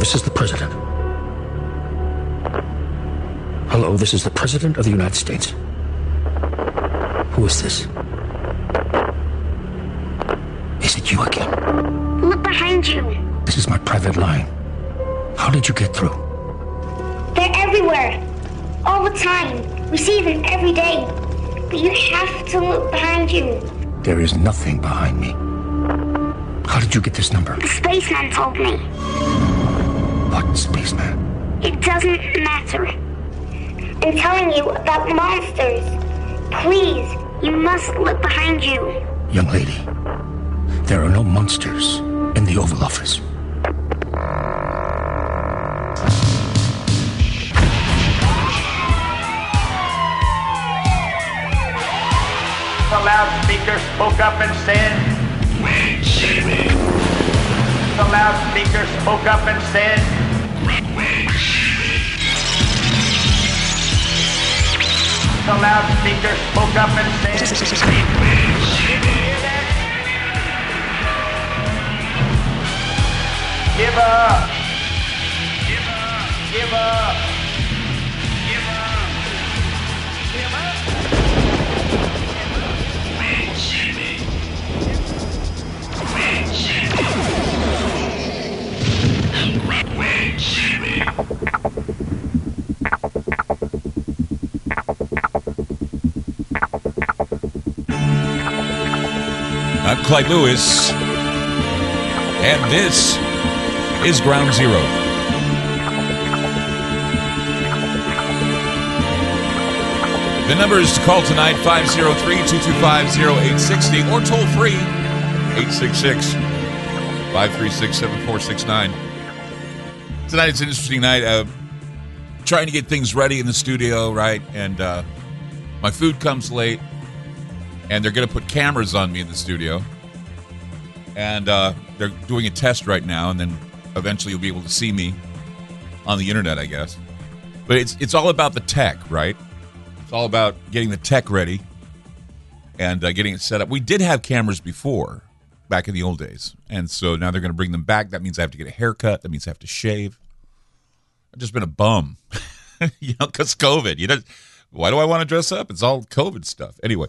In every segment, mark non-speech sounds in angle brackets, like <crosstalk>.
this is the President. Hello, this is the President of the United States. Who is this? Is it you again? Look behind you. This is my private line. How did you get through? They're everywhere. All the time. We see them every day. But you have to look behind you. There is nothing behind me. How did you get this number? The spaceman told me. What spaceman? It doesn't matter. I'm telling you about monsters. Please, you must look behind you. Young lady, there are no monsters in the Oval Office. The loudspeaker spoke up and said, The loudspeaker spoke up and said, The loudspeaker spoke up and said, Give up. Give up. Give up. Give up. Give up. I'm Clyde Lewis, and this is Ground Zero. The number is to call tonight 503 225 0860 or toll free 866 536 7469. Tonight it's an interesting night. Uh, trying to get things ready in the studio, right? And uh, my food comes late and they're going to put cameras on me in the studio. And uh, they're doing a test right now, and then eventually you'll be able to see me on the internet, I guess. But it's it's all about the tech, right? It's all about getting the tech ready and uh, getting it set up. We did have cameras before, back in the old days, and so now they're going to bring them back. That means I have to get a haircut. That means I have to shave. I've just been a bum, <laughs> you know, because COVID. You know, why do I want to dress up? It's all COVID stuff. Anyway.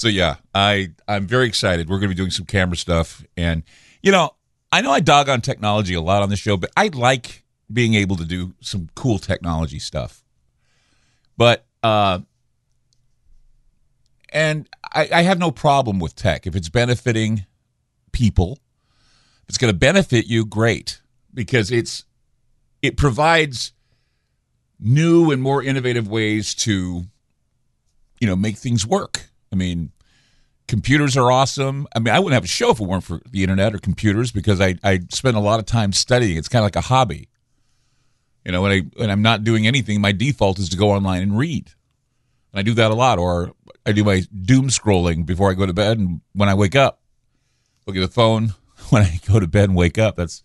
So yeah, I I'm very excited. We're going to be doing some camera stuff, and you know, I know I dog on technology a lot on the show, but I like being able to do some cool technology stuff. But uh, and I, I have no problem with tech if it's benefiting people. If it's going to benefit you, great, because it's it provides new and more innovative ways to you know make things work I mean, computers are awesome. I mean, I wouldn't have a show if it weren't for the internet or computers because I, I spend a lot of time studying. It's kind of like a hobby. You know, when I when I'm not doing anything, my default is to go online and read. And I do that a lot. Or I do my doom scrolling before I go to bed and when I wake up. Look at the phone <laughs> when I go to bed and wake up. That's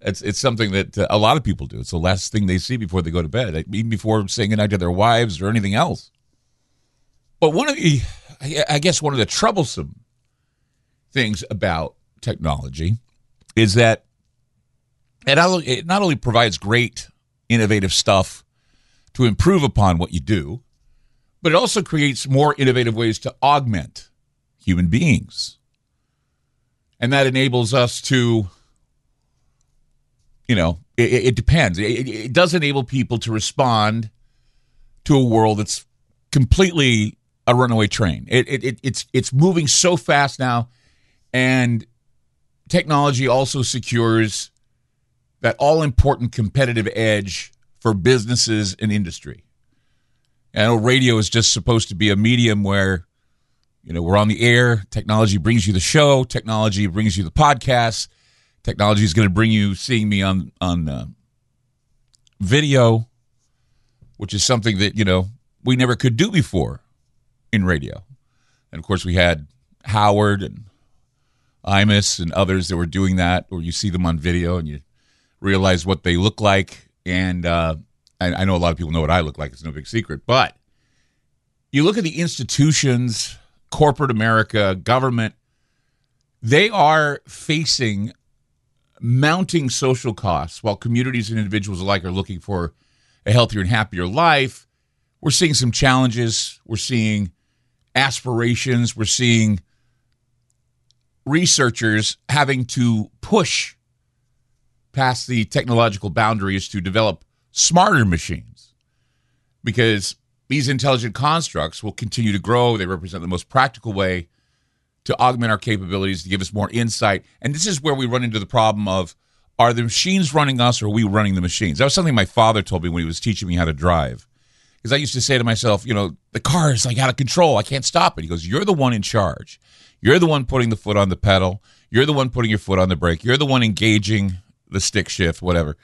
it's it's something that uh, a lot of people do. It's the last thing they see before they go to bed, even before saying goodnight to their wives or anything else. But one of the I guess one of the troublesome things about technology is that it not only provides great innovative stuff to improve upon what you do, but it also creates more innovative ways to augment human beings. And that enables us to, you know, it, it depends. It, it does enable people to respond to a world that's completely a runaway train. It, it, it, it's it's moving so fast now, and technology also secures that all important competitive edge for businesses and industry. And radio is just supposed to be a medium where, you know, we're on the air. Technology brings you the show. Technology brings you the podcast. Technology is going to bring you seeing me on on uh, video, which is something that you know we never could do before in radio. And of course, we had Howard and Imus and others that were doing that, or you see them on video and you realize what they look like. And uh, I, I know a lot of people know what I look like. It's no big secret. But you look at the institutions, corporate America, government, they are facing mounting social costs while communities and individuals alike are looking for a healthier and happier life. We're seeing some challenges. We're seeing aspirations. We're seeing researchers having to push past the technological boundaries to develop smarter machines because these intelligent constructs will continue to grow. They represent the most practical way to augment our capabilities, to give us more insight. And this is where we run into the problem of are the machines running us or are we running the machines? That was something my father told me when he was teaching me how to drive. Because I used to say to myself, you know, the car is like out of control. I can't stop it. He goes, You're the one in charge. You're the one putting the foot on the pedal. You're the one putting your foot on the brake. You're the one engaging the stick shift, whatever.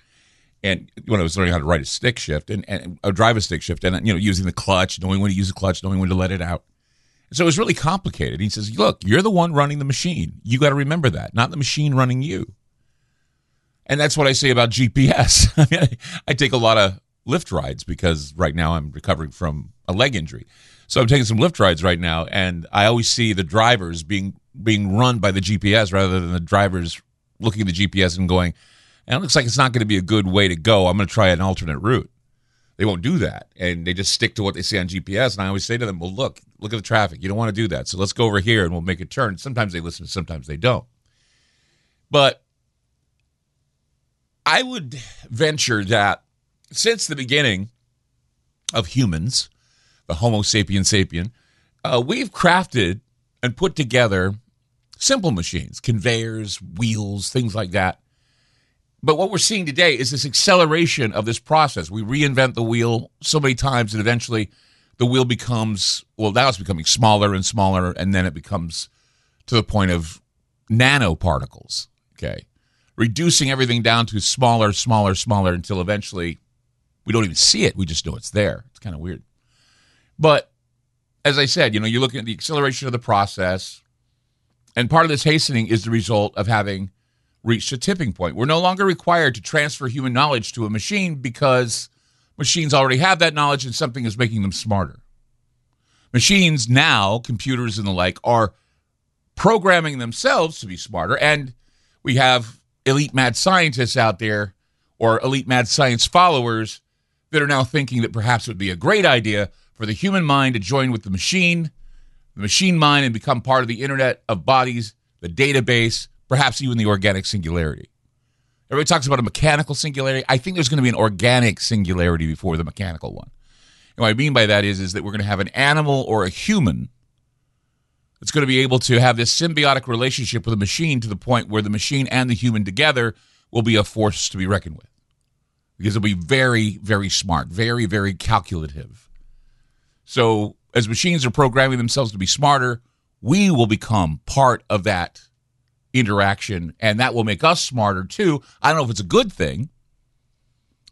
And when I was learning how to ride a stick shift and, and uh, drive a stick shift, and you know, using the clutch, knowing when to use the clutch, knowing when to let it out. So it was really complicated. He says, "Look, you're the one running the machine. You got to remember that, not the machine running you." And that's what I say about GPS. <laughs> I mean, I take a lot of Lyft rides because right now I'm recovering from a leg injury. So I'm taking some Lyft rides right now, and I always see the drivers being being run by the GPS rather than the drivers looking at the GPS and going, and it looks like it's not going to be a good way to go. I'm going to try an alternate route. They won't do that, and they just stick to what they see on GPS. And I always say to them, "Well, look, look at the traffic. You don't want to do that. So let's go over here and we'll make a turn." Sometimes they listen, sometimes they don't. But I would venture that since the beginning of humans, the Homo sapien sapien, uh, we've crafted and put together simple machines, conveyors, wheels, things like that. But what we're seeing today is this acceleration of this process. We reinvent the wheel so many times that eventually the wheel becomes, well, now it's becoming smaller and smaller, and then it becomes to the point of nanoparticles. Okay. Reducing everything down to smaller, smaller, smaller until eventually we don't even see it. We just know it's there. It's kind of weird. But as I said, you know, you're looking at the acceleration of the process, and part of this hastening is the result of having reached a tipping point. We're no longer required to transfer human knowledge to a machine because machines already have that knowledge and something is making them smarter. Machines now, computers and the like, are programming themselves to be smarter. And we have elite mad scientists out there or elite mad science followers that are now thinking that perhaps it would be a great idea for the human mind to join with the machine, the machine mind, and become part of the internet of bodies, the database, perhaps even the organic singularity. Everybody talks about a mechanical singularity. I think there's going to be an organic singularity before the mechanical one. And what I mean by that is, is that we're going to have an animal or a human that's going to be able to have this symbiotic relationship with a machine to the point where the machine and the human together will be a force to be reckoned with because it'll be very, very smart, very, very calculative. So, as machines are programming themselves to be smarter, we will become part of that interaction, and that will make us smarter too. I don't know if it's a good thing.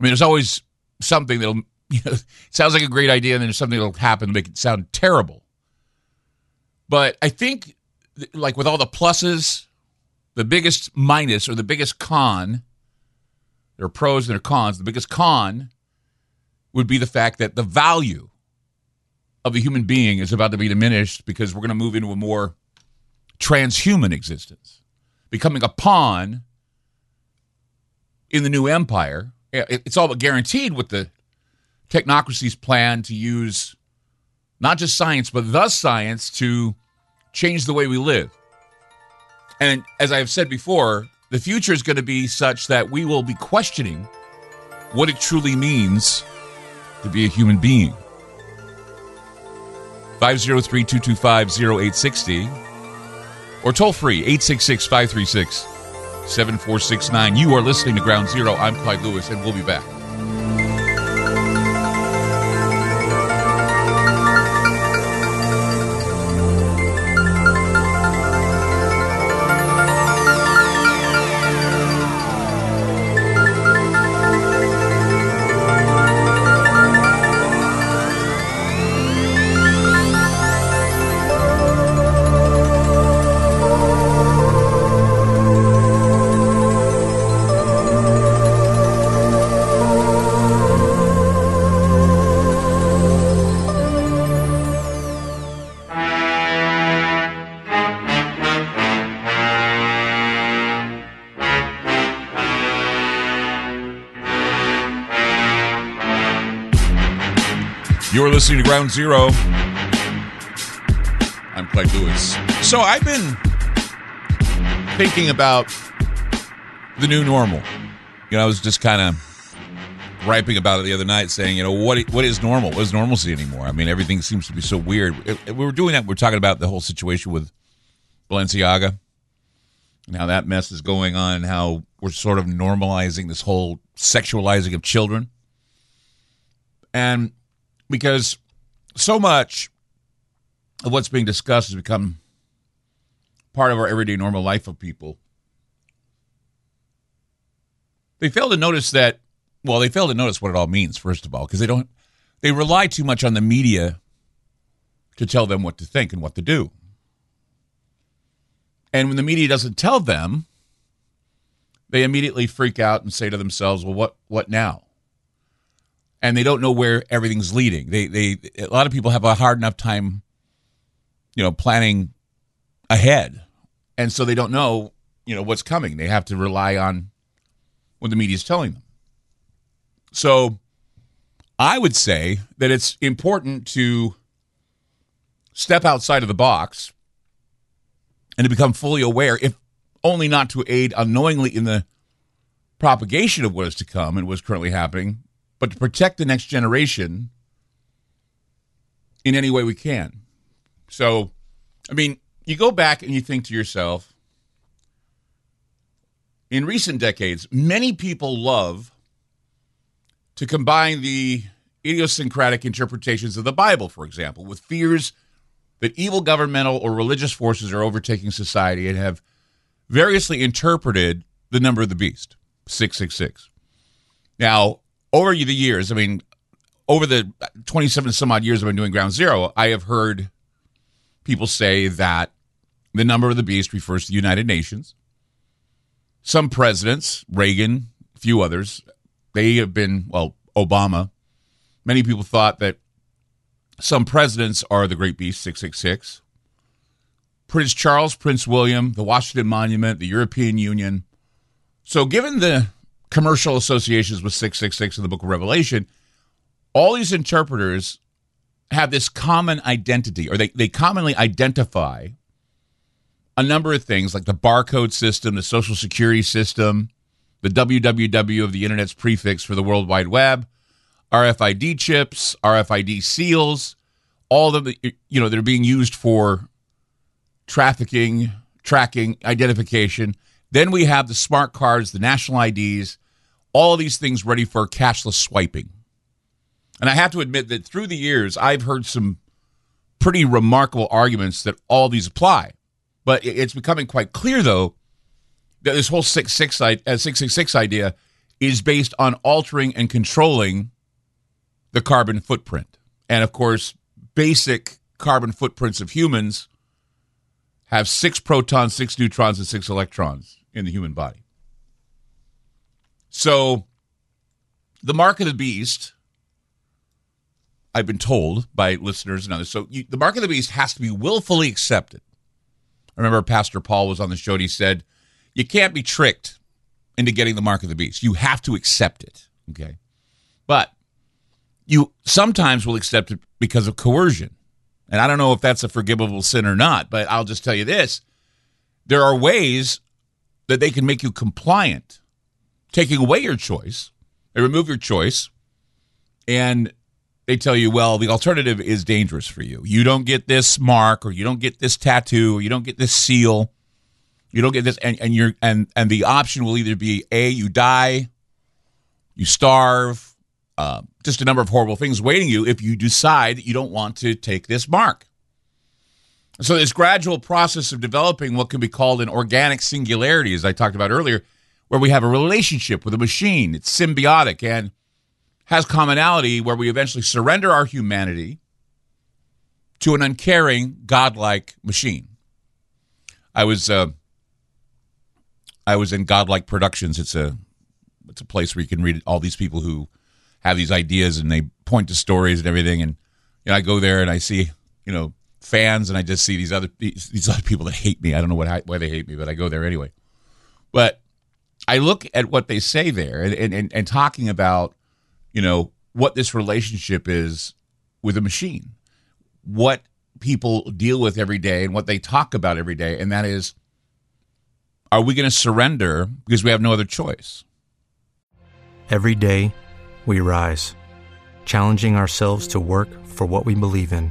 I mean, there's always something that'll, <laughs> you know, sounds like a great idea, and then there's something that'll happen to make it sound terrible. But I think, like with all the pluses, the biggest minus or the biggest con there are pros and there are cons. The biggest con would be the fact that the value of a human being is about to be diminished because we're going to move into a more transhuman existence, becoming a pawn in the new empire. It's all but guaranteed with the technocracy's plan to use not just science, but the science to change the way we live. And as I have said before, the future is going to be such that we will be questioning what it truly means to be a human being. 503 225 0860 or toll free 866 536 7469. You are listening to Ground Zero. I'm Clyde Lewis, and we'll be back. Listening to Ground Zero. I'm Clyde Lewis. So I've been thinking about the new normal. You know, I was just kind of griping about it the other night, saying, you know, what what is normal? What is normalcy anymore? I mean, everything seems to be so weird. We were doing that. We are talking about the whole situation with Balenciaga and how that mess is going on, and how we're sort of normalizing this whole sexualizing of children. And because so much of what's being discussed has become part of our everyday normal life of people. They fail to notice that, well, they fail to notice what it all means, first of all, because they don't, they rely too much on the media to tell them what to think and what to do. And when the media doesn't tell them, they immediately freak out and say to themselves, well, what, what now? And they don't know where everything's leading. They they a lot of people have a hard enough time, you know, planning ahead, and so they don't know you know what's coming. They have to rely on what the media is telling them. So, I would say that it's important to step outside of the box and to become fully aware, if only not to aid unknowingly in the propagation of what is to come and what's currently happening, but to protect the next generation in any way we can. So, I mean, you go back and you think to yourself, in recent decades, many people love to combine the idiosyncratic interpretations of the Bible, for example, with fears that evil governmental or religious forces are overtaking society and have variously interpreted the number of the beast, 666. Now, over the years, I mean, over the 27 some odd years I've been doing Ground Zero, I have heard people say that the number of the beast refers to the United Nations. Some presidents, Reagan, a few others, they have been, well, Obama. Many people thought that some presidents are the Great Beast, 666. Prince Charles, Prince William, the Washington Monument, the European Union. So, given the commercial associations with 666 in the book of Revelation, all these interpreters have this common identity, or they, they commonly identify a number of things like the barcode system, the social security system, the www of the internet's prefix for the World Wide Web, RFID chips, RFID seals, all of the, you know, they're being used for trafficking, tracking, identification. Then we have the smart cards, the national IDs, all these things ready for cashless swiping. And I have to admit that through the years, I've heard some pretty remarkable arguments that all these apply. But it's becoming quite clear, though, that this whole 666 uh, idea is based on altering and controlling the carbon footprint. And of course, basic carbon footprints of humans have six protons, six neutrons, and six electrons in the human body. So, the mark of the beast, I've been told by listeners and others. So, you, the mark of the beast has to be willfully accepted. I remember Pastor Paul was on the show and he said, You can't be tricked into getting the mark of the beast. You have to accept it. Okay. But you sometimes will accept it because of coercion. And I don't know if that's a forgivable sin or not, but I'll just tell you this there are ways that they can make you compliant taking away your choice. They remove your choice and they tell you, well, the alternative is dangerous for you. You don't get this mark or you don't get this tattoo or you don't get this seal. You don't get this and, and you're and and the option will either be A, you die, you starve, uh, just a number of horrible things waiting you if you decide you don't want to take this mark. So this gradual process of developing what can be called an organic singularity, as I talked about earlier, where we have a relationship with a machine. It's symbiotic and has commonality where we eventually surrender our humanity to an uncaring, godlike machine. I was uh, I was in Godlike Productions. It's a it's a place where you can read all these people who have these ideas and they point to stories and everything. And you know, I go there and I see you know fans and I just see these other these other people that hate me. I don't know what why they hate me, but I go there anyway. But I look at what they say there and, and, and talking about, you know, what this relationship is with a machine. What people deal with every day and what they talk about every day, and that is are we going to surrender because we have no other choice? Every day, we rise, challenging ourselves to work for what we believe in.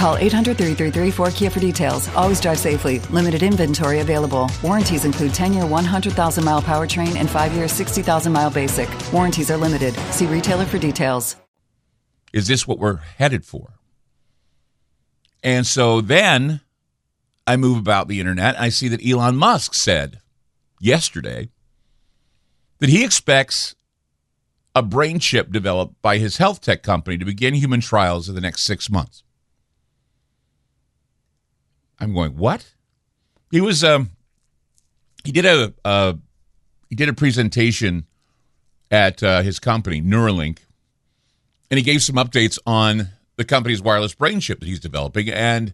Call 800 333 4KIA for details. Always drive safely. Limited inventory available. Warranties include 10 year 100,000 mile powertrain and 5 year 60,000 mile basic. Warranties are limited. See retailer for details. Is this what we're headed for? And so then I move about the internet. I see that Elon Musk said yesterday that he expects a brain chip developed by his health tech company to begin human trials in the next six months. I'm going, what? He was um he did a uh he did a presentation at uh, his company Neuralink, and he gave some updates on the company's wireless brain chip that he's developing. And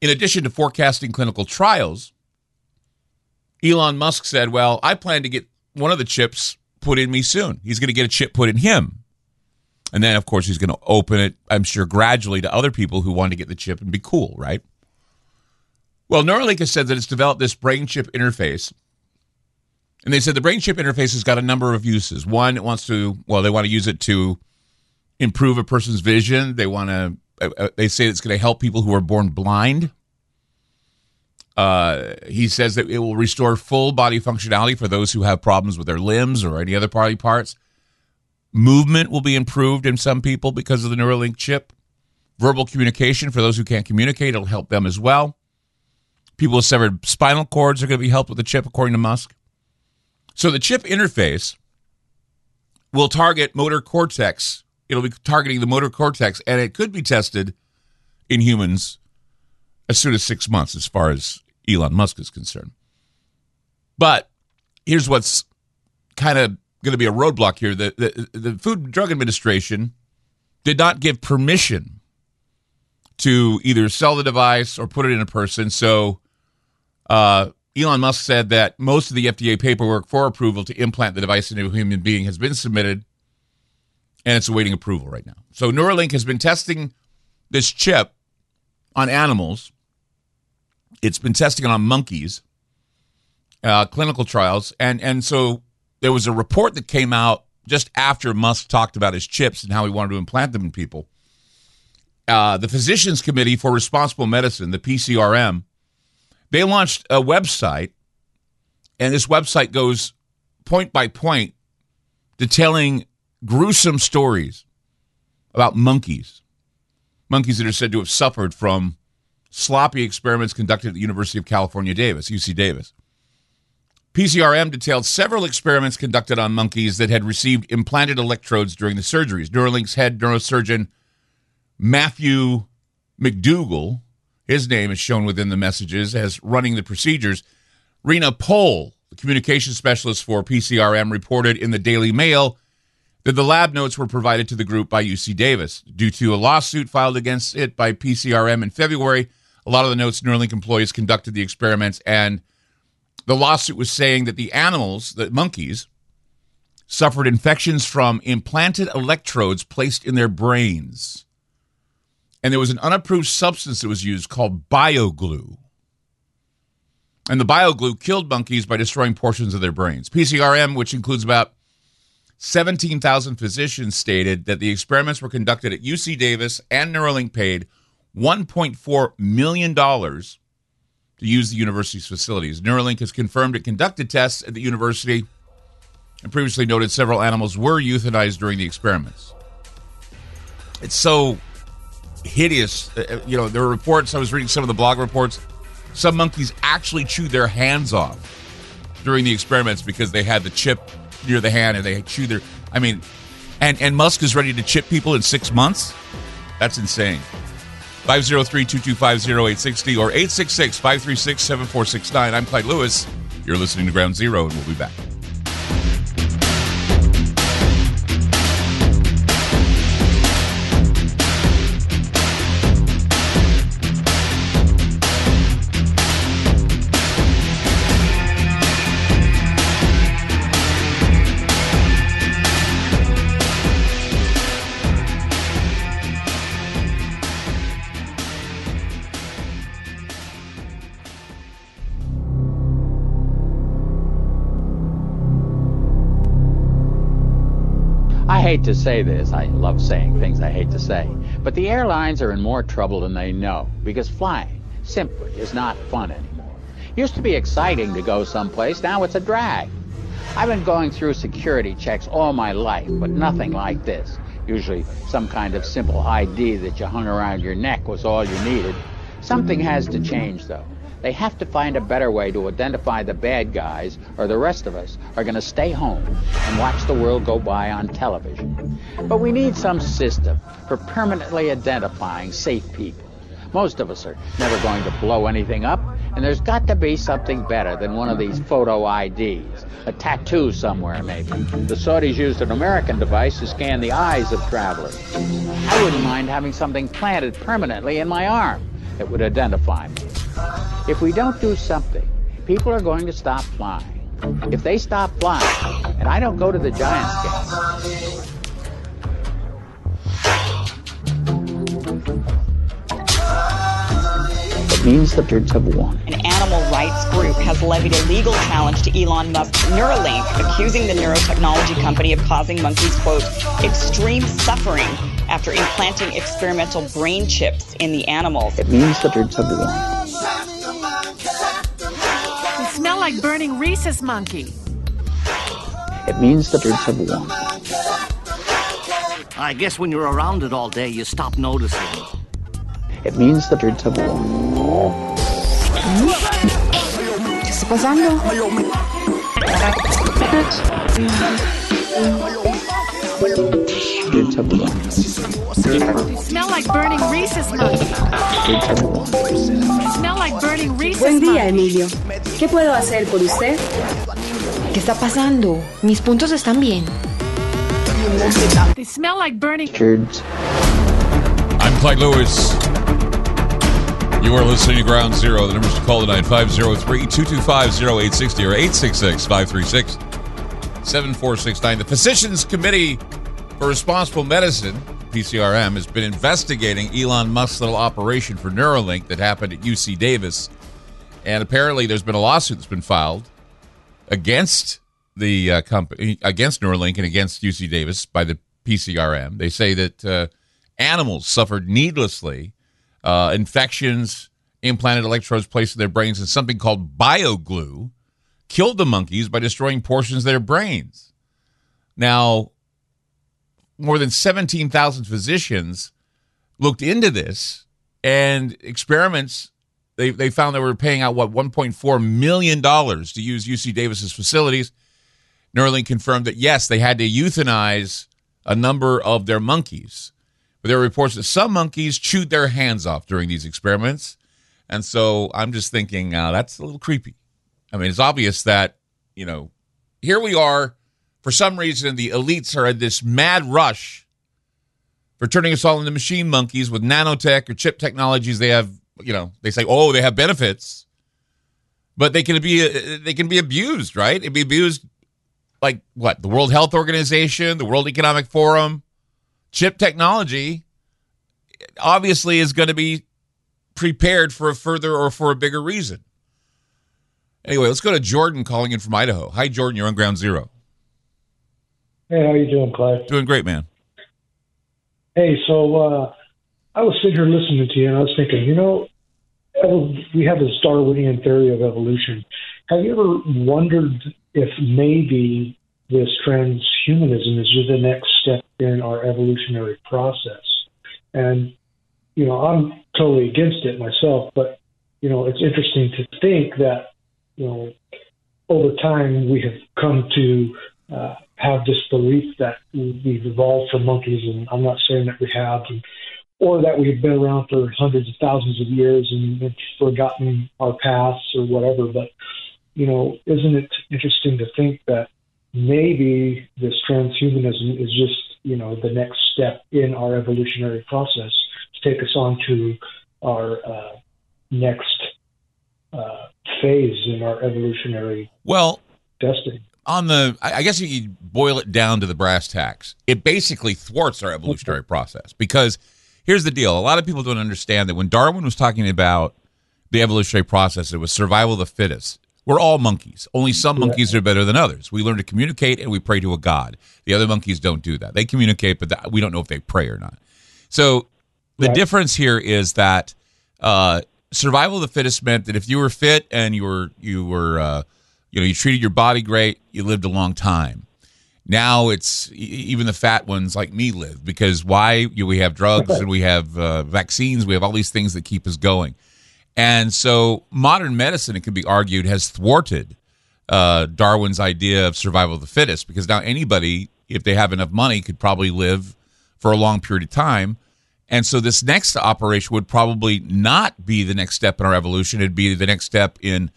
in addition to forecasting clinical trials, Elon Musk said, "Well, I plan to get one of the chips put in me soon. He's going to get a chip put in him." And then, of course, he's going to open it, I'm sure, gradually to other people who want to get the chip and be cool, right? Well, Neuralink has said that it's developed this brain chip interface. And they said the brain chip interface has got a number of uses. One, it wants to, well, they want to use it to improve a person's vision. They want to, uh, uh they say it's going to help people who are born blind. Uh, he says that it will restore full body functionality for those who have problems with their limbs or any other body parts. Movement will be improved in some people because of the Neuralink chip. Verbal communication for those who can't communicate, it'll help them as well. People with severed spinal cords are going to be helped with the chip, according to Musk. So the chip interface will target motor cortex. It'll be targeting the motor cortex, and it could be tested in humans as soon as six months, as far as Elon Musk is concerned. But here's what's kind of going to be a roadblock here. The, the, the Food and Drug Administration did not give permission to either sell the device or put it in a person. So uh, Elon Musk said that most of the FDA paperwork for approval to implant the device into a human being has been submitted and it's awaiting approval right now. So Neuralink has been testing this chip on animals. It's been testing it on monkeys, uh, clinical trials, and and so there was a report that came out just after Musk talked about his chips and how he wanted to implant them in people. Uh, the Physicians Committee for Responsible Medicine, the PCRM, they launched a website, and this website goes point by point detailing gruesome stories about monkeys. Monkeys that are said to have suffered from sloppy experiments conducted at the University of California, Davis, UC Davis. PCRM detailed several experiments conducted on monkeys that had received implanted electrodes during the surgeries. Neuralink's head neurosurgeon Matthew McDougall, his name is shown within the messages as running the procedures. Rena Pohl, the communication specialist for PCRM, reported in the Daily Mail that the lab notes were provided to the group by UC Davis. Due to a lawsuit filed against it by PCRM in February, a lot of the notes Neuralink employees conducted the experiments and the lawsuit was saying that the animals, the monkeys, suffered infections from implanted electrodes placed in their brains. And there was an unapproved substance that was used called bioglue. And the bioglue killed monkeys by destroying portions of their brains. PCRM, which includes about 17,000 physicians, stated that the experiments were conducted at UC Davis and Neuralink paid $1.4 million to use the university's facilities. Neuralink has confirmed it conducted tests at the university and previously noted several animals were euthanized during the experiments. It's so hideous. Uh, uh, you know, there were reports. I was reading some of the blog reports. Some monkeys actually chewed their hands off during the experiments because they had the chip near the hand and they chewed their. I mean, and and Musk is ready to chip people in six months. That's insane. 503-225-0860 or 866-536-7469. I'm Clyde Lewis. You're listening to Ground Zero, and we'll be back. Hate to say this. I love saying things I hate to say. But the airlines are in more trouble than they know because flying simply is not fun anymore. Used to be exciting to go someplace, now it's a drag. I've been going through security checks all my life, but nothing like this. Usually some kind of simple ID that you hung around your neck was all you needed. Something has to change though. They have to find a better way to identify the bad guys, or the rest of us are going to stay home and watch the world go by on television. But we need some system for permanently identifying safe people. Most of us are never going to blow anything up, and there's got to be something better than one of these photo IDs. A tattoo somewhere, maybe. The Saudis used an American device to scan the eyes of travelers. I wouldn't mind having something planted permanently in my arm that would identify me. If we don't do something, people are going to stop flying. If they stop flying, and I don't go to the Giants game, means the birds have won. An animal rights group has levied a legal challenge to Elon Musk's Neuralink, accusing the neurotechnology company of causing monkeys, quote, extreme suffering after implanting experimental brain chips in the animals. It means the birds have won smell like burning rhesus monkey. It means the birds have won. I guess when you're around it all day, you stop noticing. It means the birds have won. ¿Qué está pasando? Smell like burning rhesus monkey. Birds have won. They smell like burning rhesus Buen día, monkey. Emilio. ¿Qué puedo hacer por usted? ¿Qué está pasando? Mis puntos están bien. They smell like burning. Birds. I'm Clyde Lewis. You are listening to Ground Zero. The numbers to call tonight 503 225 0860 or 866 536 7469. The Physicians Committee for Responsible Medicine, PCRM, has been investigating Elon Musk's little operation for Neuralink that happened at UC Davis. And apparently, there's been a lawsuit that's been filed against the uh, company, against Neuralink and against UC Davis by the PCRM. They say that uh, animals suffered needlessly uh, infections, implanted electrodes placed in their brains, and something called bioglue killed the monkeys by destroying portions of their brains. Now, more than 17,000 physicians looked into this and experiments. They, they found they were paying out, what, $1.4 million to use UC Davis's facilities. Neuralink confirmed that, yes, they had to euthanize a number of their monkeys. But there are reports that some monkeys chewed their hands off during these experiments. And so I'm just thinking, uh, that's a little creepy. I mean, it's obvious that, you know, here we are. For some reason, the elites are at this mad rush for turning us all into machine monkeys with nanotech or chip technologies. They have, you know, they say, oh, they have benefits, but they can be uh, they can be abused, right? It'd be abused like what? The World Health Organization, the World Economic Forum, chip technology obviously is going to be prepared for a further or for a bigger reason. Anyway, let's go to Jordan calling in from Idaho. Hi, Jordan. You're on Ground Zero. Hey, how you doing, Clive? Doing great, man. Hey, so uh, I was sitting here listening to you, and I was thinking, you know, we have this Darwinian theory of evolution. Have you ever wondered if maybe this transhumanism is just the next step in our evolutionary process? And you know, I'm totally against it myself, but you know, it's interesting to think that you know, over time we have come to uh, have this belief that we've evolved from monkeys, and I'm not saying that we have, and, or that we've been around for hundreds of thousands of years and forgotten our pasts or whatever. But you know, isn't it interesting to think that maybe this transhumanism is just you know the next step in our evolutionary process to take us on to our uh, next uh, phase in our evolutionary well destiny. On the, I guess if you boil it down to the brass tacks, it basically thwarts our evolutionary process because here's the deal: a lot of people don't understand that when Darwin was talking about the evolutionary process, it was survival of the fittest. We're all monkeys. Only some monkeys are better than others. We learn to communicate and we pray to a god. The other monkeys don't do that. They communicate, but we don't know if they pray or not. So the right. difference here is that uh, survival of the fittest meant that if you were fit and you were you were uh, you know you treated your body great, you lived a long time. Now it's even the fat ones like me live because why? You know, we have drugs and we have uh, vaccines. We have all these things that keep us going. And so modern medicine, it can be argued, has thwarted uh, Darwin's idea of survival of the fittest because now anybody, if they have enough money, could probably live for a long period of time. And so this next operation would probably not be the next step in our evolution. It'd be the next step in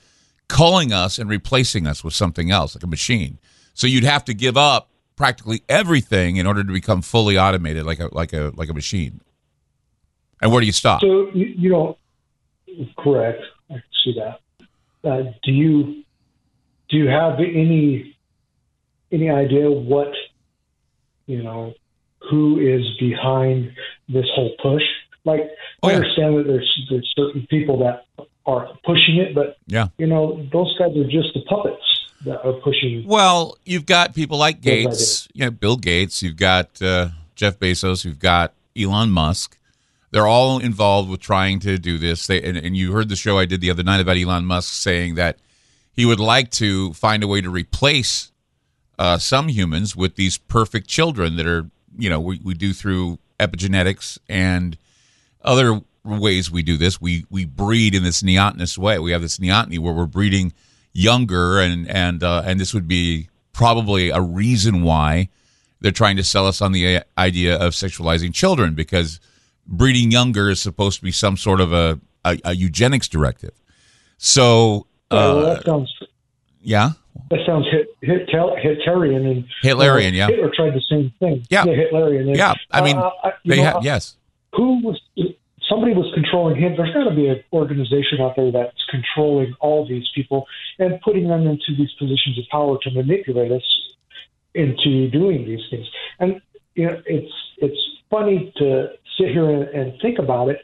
culling us and replacing us with something else, like a machine. So you'd have to give up practically everything in order to become fully automated, like a like a like a machine. And where do you stop? So you, you know, correct. I see that. Uh, do you do you have any any idea what you know who is behind this whole push? Like, oh, I understand that there's there's certain people that are pushing it, but yeah, you know, those guys are just the puppets that are pushing. Well, you've got people like Gates, you know, Bill Gates. You've got uh, Jeff Bezos. You've got Elon Musk. They're all involved with trying to do this. They, and, and you heard the show I did the other night about Elon Musk saying that he would like to find a way to replace uh, some humans with these perfect children that are, you know, we, we do through epigenetics and other ways we do this. We we breed in this neotenous way. We have this neoteny where we're breeding younger, and and uh, and this would be probably a reason why they're trying to sell us on the idea of sexualizing children because breeding younger is supposed to be some sort of a, a, a eugenics directive. So, uh, yeah, well, that sounds yeah. That sounds hit, hit, Hitlerian and Hitlerian. Uh, yeah, Hitler tried the same thing. Yeah, yeah Hitlerian. And, yeah, I mean, uh, they know, have yes. Who was somebody was controlling him? There's got to be an organization out there that's controlling all these people and putting them into these positions of power to manipulate us into doing these things. And you know, it's it's funny to sit here and, and think about it.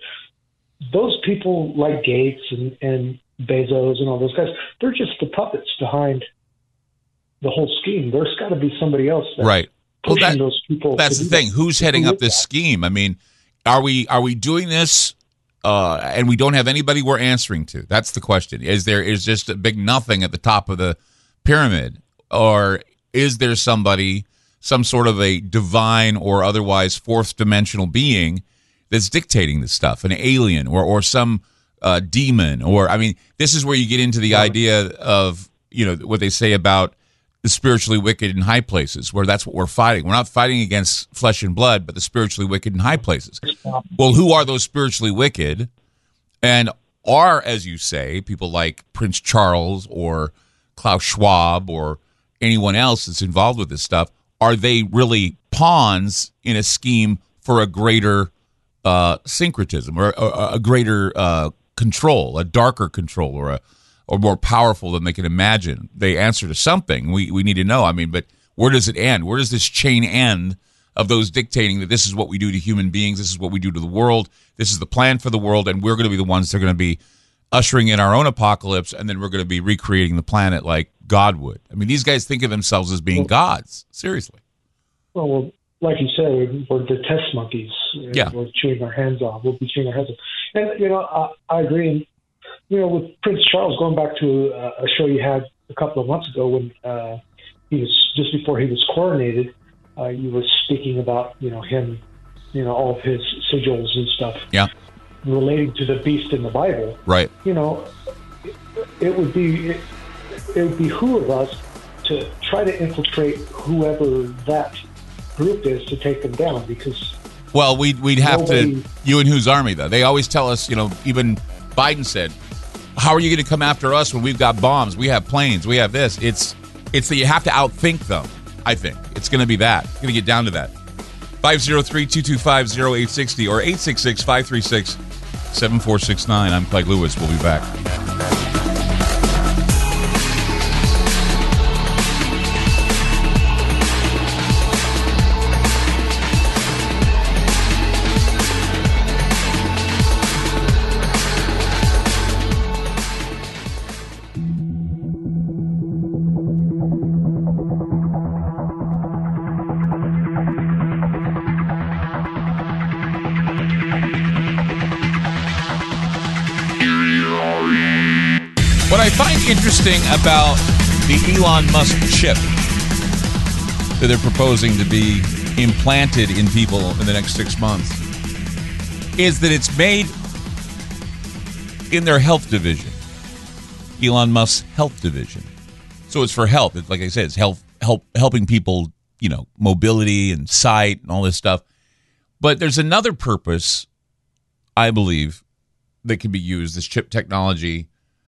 Those people like Gates and, and Bezos and all those guys, they're just the puppets behind the whole scheme. There's got to be somebody else, right? Well, that, those people. That's the thing. Who's heading up this that? scheme? I mean, are we are we doing this? Uh, and we don't have anybody we're answering to. That's the question. Is there is just a big nothing at the top of the pyramid, or is there somebody, some sort of a divine or otherwise fourth dimensional being that's dictating this stuff, an alien or or some uh, demon, or I mean, this is where you get into the idea of you know what they say about the spiritually wicked in high places, where that's what we're fighting. We're not fighting against flesh and blood, but the spiritually wicked in high places. Well, who are those spiritually wicked? And are, as you say, people like Prince Charles or Klaus Schwab or anyone else that's involved with this stuff, are they really pawns in a scheme for a greater uh, syncretism or a, a greater uh, control, a darker control, or a or more powerful than they can imagine. They answer to something. We we need to know. I mean, but where does it end? Where does this chain end of those dictating that this is what we do to human beings, this is what we do to the world, this is the plan for the world, and we're going to be the ones that are going to be ushering in our own apocalypse, and then we're going to be recreating the planet like God would. I mean, these guys think of themselves as being gods. Seriously. Well, like you said, we're the test monkeys. Yeah. We're chewing our hands off. We'll be chewing our heads off. And, you know, I, I agree. You know, with Prince Charles, going back to uh, a show you had a couple of months ago when uh, he was just before he was coronated, uh, you were speaking about, you know, him you know, all of his sigils and stuff Yeah. relating to the beast in the Bible, Right. you know, it would be it, it would behoove us to try to infiltrate whoever that group is to take them down because Well, we'd we'd have Nobody- to you and whose army though. They always tell us, you know, even Biden said, "How are you going to come after us when we've got bombs, we have planes, we have this?" It's it's that you have to outthink them. I think it's going to be that. It's going to get down to that. 503-225-0860 or 866-536-7469. I'm Clyde Lewis. We'll be back. About the Elon Musk chip that they're proposing to be implanted in people in the next six months is that it's made in their health division, Elon Musk's health division. So it's for health. It's like I said, it's health help helping people, you know, mobility and sight and all this stuff. But there's another purpose, I believe, that can be used. This chip technology.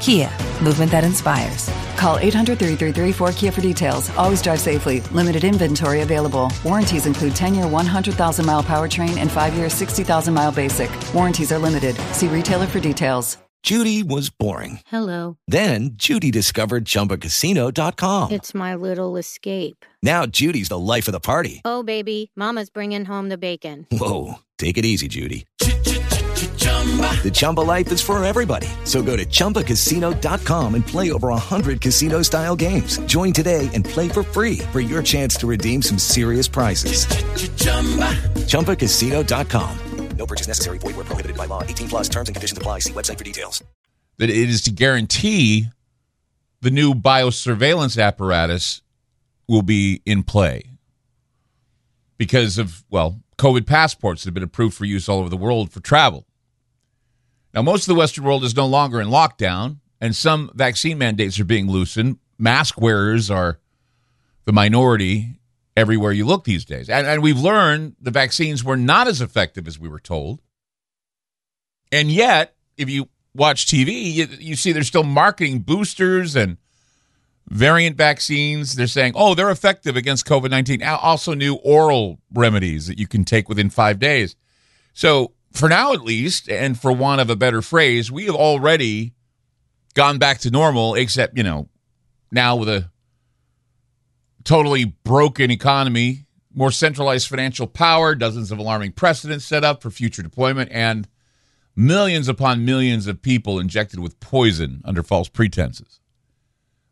Kia, movement that inspires. Call 800 333 4KIA for details. Always drive safely. Limited inventory available. Warranties include 10 year 100,000 mile powertrain and 5 year 60,000 mile basic. Warranties are limited. See retailer for details. Judy was boring. Hello. Then Judy discovered ChumbaCasino.com. It's my little escape. Now Judy's the life of the party. Oh, baby, Mama's bringing home the bacon. Whoa, take it easy, Judy. The Chumba life is for everybody. So go to ChumbaCasino.com and play over 100 casino style games. Join today and play for free for your chance to redeem some serious prizes. ChumbaCasino.com. No purchase necessary. Void where prohibited by law. 18 plus terms and conditions apply. See website for details. that it is to guarantee the new biosurveillance apparatus will be in play because of, well, COVID passports that have been approved for use all over the world for travel. Now, most of the Western world is no longer in lockdown, and some vaccine mandates are being loosened. Mask wearers are the minority everywhere you look these days. And, and we've learned the vaccines were not as effective as we were told. And yet, if you watch TV, you, you see they're still marketing boosters and variant vaccines. They're saying, oh, they're effective against COVID 19. Also, new oral remedies that you can take within five days. So, for now at least, and for want of a better phrase, we have already gone back to normal, except, you know, now with a totally broken economy, more centralized financial power, dozens of alarming precedents set up for future deployment, and millions upon millions of people injected with poison under false pretenses.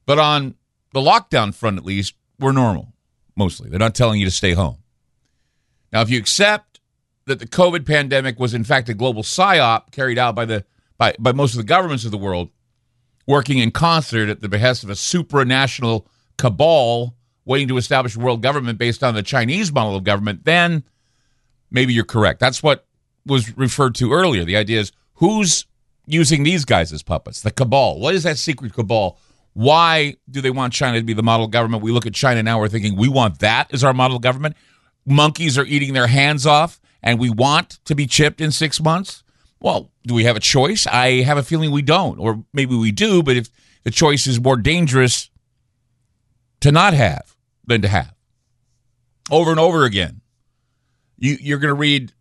But on the lockdown front, at least, we're normal, mostly. They're not telling you to stay home. Now, if you accept that the COVID pandemic was, in fact, a global psyop carried out by, the, by, by most of the governments of the world, working in concert at the behest of a supranational cabal waiting to establish a world government based on the Chinese model of government, then maybe you're correct. That's what was referred to earlier. The idea is who's using these guys as puppets? The cabal. What is that secret cabal? Why do they want China to be the model government? We look at China now, we're thinking we want that as our model government. Monkeys are eating their hands off, and we want to be chipped in six months. Well, do we have a choice? I have a feeling we don't, or maybe we do, but if the choice is more dangerous to not have than to have. Over and over again, you, you're going to read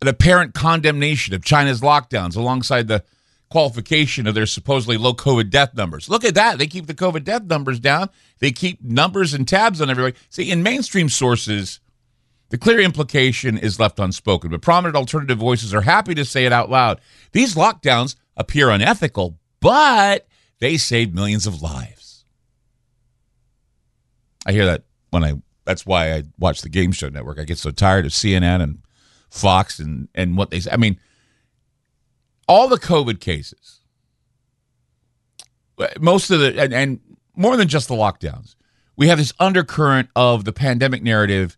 an apparent condemnation of China's lockdowns alongside the qualification of their supposedly low COVID death numbers. Look at that. They keep the COVID death numbers down. They keep numbers and tabs on everybody. See, in mainstream sources, the clear implication is left unspoken, but prominent alternative voices are happy to say it out loud. These lockdowns appear unethical, but they saved millions of lives. I hear that when I That's why I watch the Game Show Network. I get so tired of CNN and Fox and and what they say. I mean, all the COVID cases, most of the and, and more than just the lockdowns, we have this undercurrent of the pandemic narrative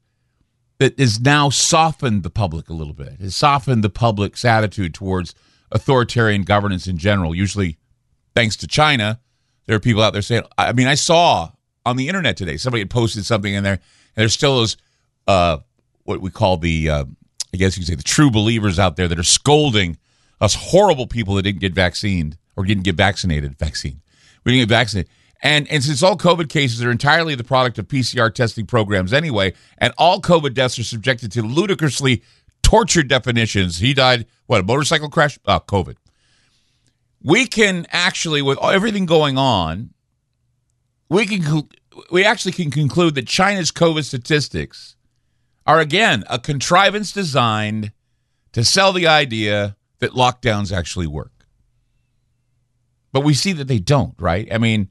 that has now softened the public a little bit. Has softened the public's attitude towards authoritarian governance in general. Usually, thanks to China, there are people out there saying. I mean, I saw on the internet today somebody had posted something in there, and there's still those uh, what we call the uh, I guess you could say the true believers out there that are scolding us horrible people that didn't get vaccinated or didn't get vaccinated. Vaccine, we didn't get vaccinated. And, and since all COVID cases are entirely the product of PCR testing programs anyway, and all COVID deaths are subjected to ludicrously tortured definitions, he died, what, a motorcycle crash? Uh, COVID. We can actually, with everything going on, we can we actually can conclude that China's COVID statistics are again a contrivance designed to sell the idea that lockdowns actually work. But we see that they don't, right? I mean,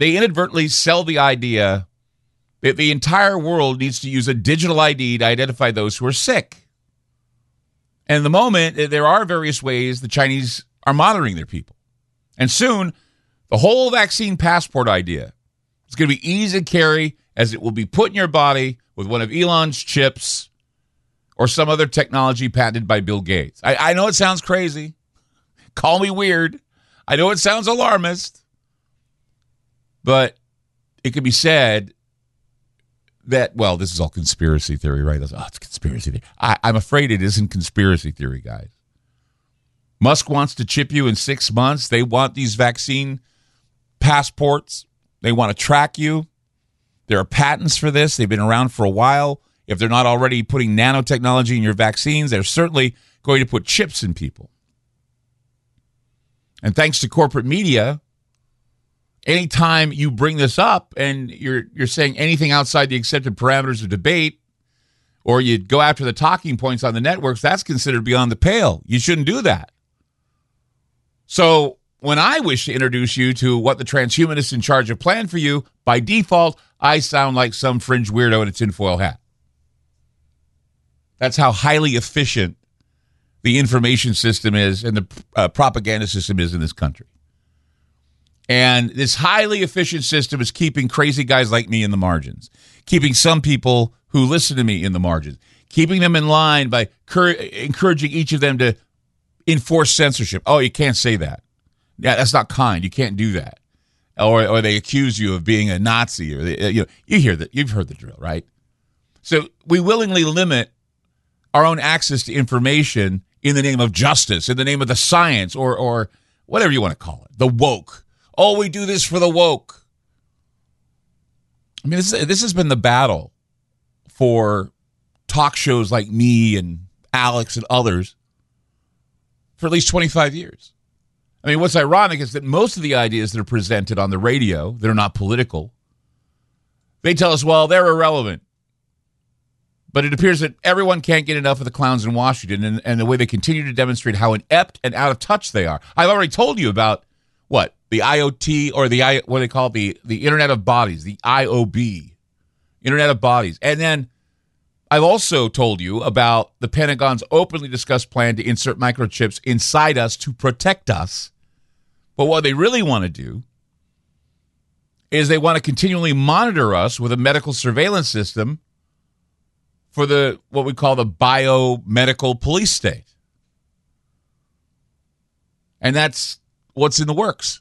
they inadvertently sell the idea that the entire world needs to use a digital ID to identify those who are sick. And the moment, eh, there are various ways the Chinese are monitoring their people. And soon, the whole vaccine passport idea is going to be easy to carry as it will be put in your body with one of Elon's chips or some other technology patented by Bill Gates. I, I know it sounds crazy. Call me weird. I know it sounds alarmist. But it could be said that, well, this is all conspiracy theory, right? That's, oh, it's conspiracy theory. I, I'm afraid it isn't conspiracy theory, guys. Musk wants to chip you in six months. They want these vaccine passports. They want to track you. There are patents for this. They've been around for a while. If they're not already putting nanotechnology in your vaccines, they're certainly going to put chips in people. And thanks to corporate media, anytime you bring this up and you're you're saying anything outside the accepted parameters of debate or you go after the talking points on the networks that's considered beyond the pale. You shouldn't do that. So when i wish to introduce you to what the transhumanists in charge have planned for you by default i sound like some fringe weirdo in a tinfoil hat. That's how highly efficient the information system is and the uh, propaganda system is in this country and this highly efficient system is keeping crazy guys like me in the margins, keeping some people who listen to me in the margins, keeping them in line by cur- encouraging each of them to enforce censorship. Oh, you can't say that. Yeah, that's not kind. You can't do that. Or, or they accuse you of being a Nazi, or they, you know, you hear that. You've heard the drill, right? So we willingly limit our own access to information in the name of justice, in the name of the science, or or whatever you want to call it, the woke Oh, we do this for the woke. I mean, this, this has been the battle for talk shows like me and Alex and others for at least 25 years. I mean, what's ironic is that most of the ideas that are presented on the radio that are not political, they tell us, well, they're irrelevant. But it appears that everyone can't get enough of the clowns in Washington and, and the way they continue to demonstrate how inept and out of touch they are. I've already told you about the IoT or the I what do they call it? the the Internet of Bodies, the IOB, Internet of Bodies, and then I've also told you about the Pentagon's openly discussed plan to insert microchips inside us to protect us. But what they really want to do is they want to continually monitor us with a medical surveillance system for the what we call the biomedical police state. And that's what's in the works.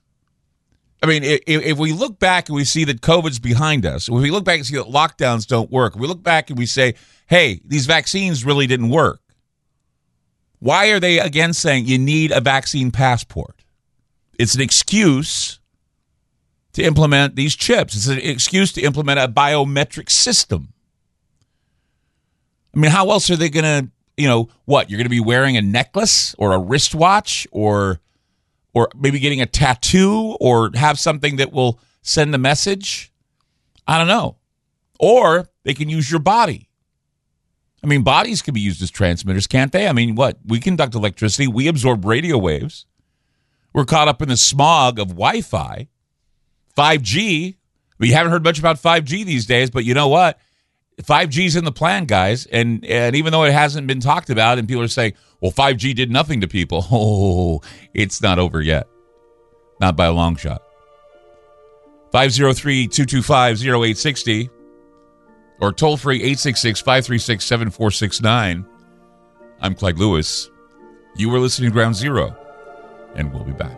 I mean, if, if, we look back and we see that COVID's behind us, if we look back and see that lockdowns don't work, we look back and we say, hey, these vaccines really didn't work. Why are they again saying you need a vaccine passport? It's an excuse to implement these chips. It's an excuse to implement a biometric system. I mean, how else are they going to, you know, what? You're going to be wearing a necklace or a wristwatch or or maybe getting a tattoo or have something that will send a message. I don't know. Or they can use your body. I mean, bodies can be used as transmitters, can't they? I mean, what? We conduct electricity, we absorb radio waves. We're caught up in the smog of Wi Fi, 5G. We haven't heard much about 5G these days, but you know what? 5G's in the plan, guys, and and even though it hasn't been talked about, and people are saying, "Well, 5G did nothing to people," <laughs> oh, it's not over yet, not by a long shot. 503-225-0860 or toll free 866-536-7469. I'm Clyde Lewis. You were listening to Ground Zero, and we'll be back.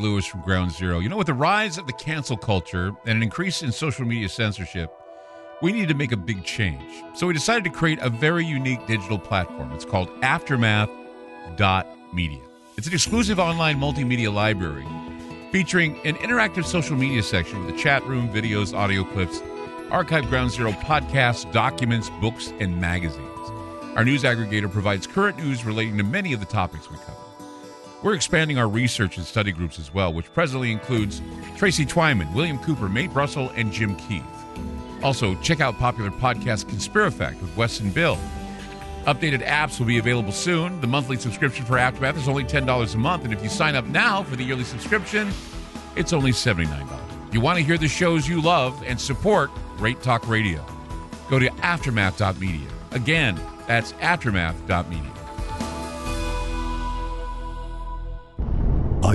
Lewis from Ground Zero. You know, with the rise of the cancel culture and an increase in social media censorship, we needed to make a big change. So we decided to create a very unique digital platform. It's called Aftermath.media. It's an exclusive online multimedia library featuring an interactive social media section with a chat room, videos, audio clips, archived Ground Zero podcasts, documents, books, and magazines. Our news aggregator provides current news relating to many of the topics we cover. We're expanding our research and study groups as well, which presently includes Tracy Twyman, William Cooper, Nate Russell, and Jim Keith. Also, check out popular podcast Conspirafact with Wes and Bill. Updated apps will be available soon. The monthly subscription for Aftermath is only $10 a month, and if you sign up now for the yearly subscription, it's only $79. If you want to hear the shows you love and support Great Talk Radio, go to aftermath.media. Again, that's aftermath.media.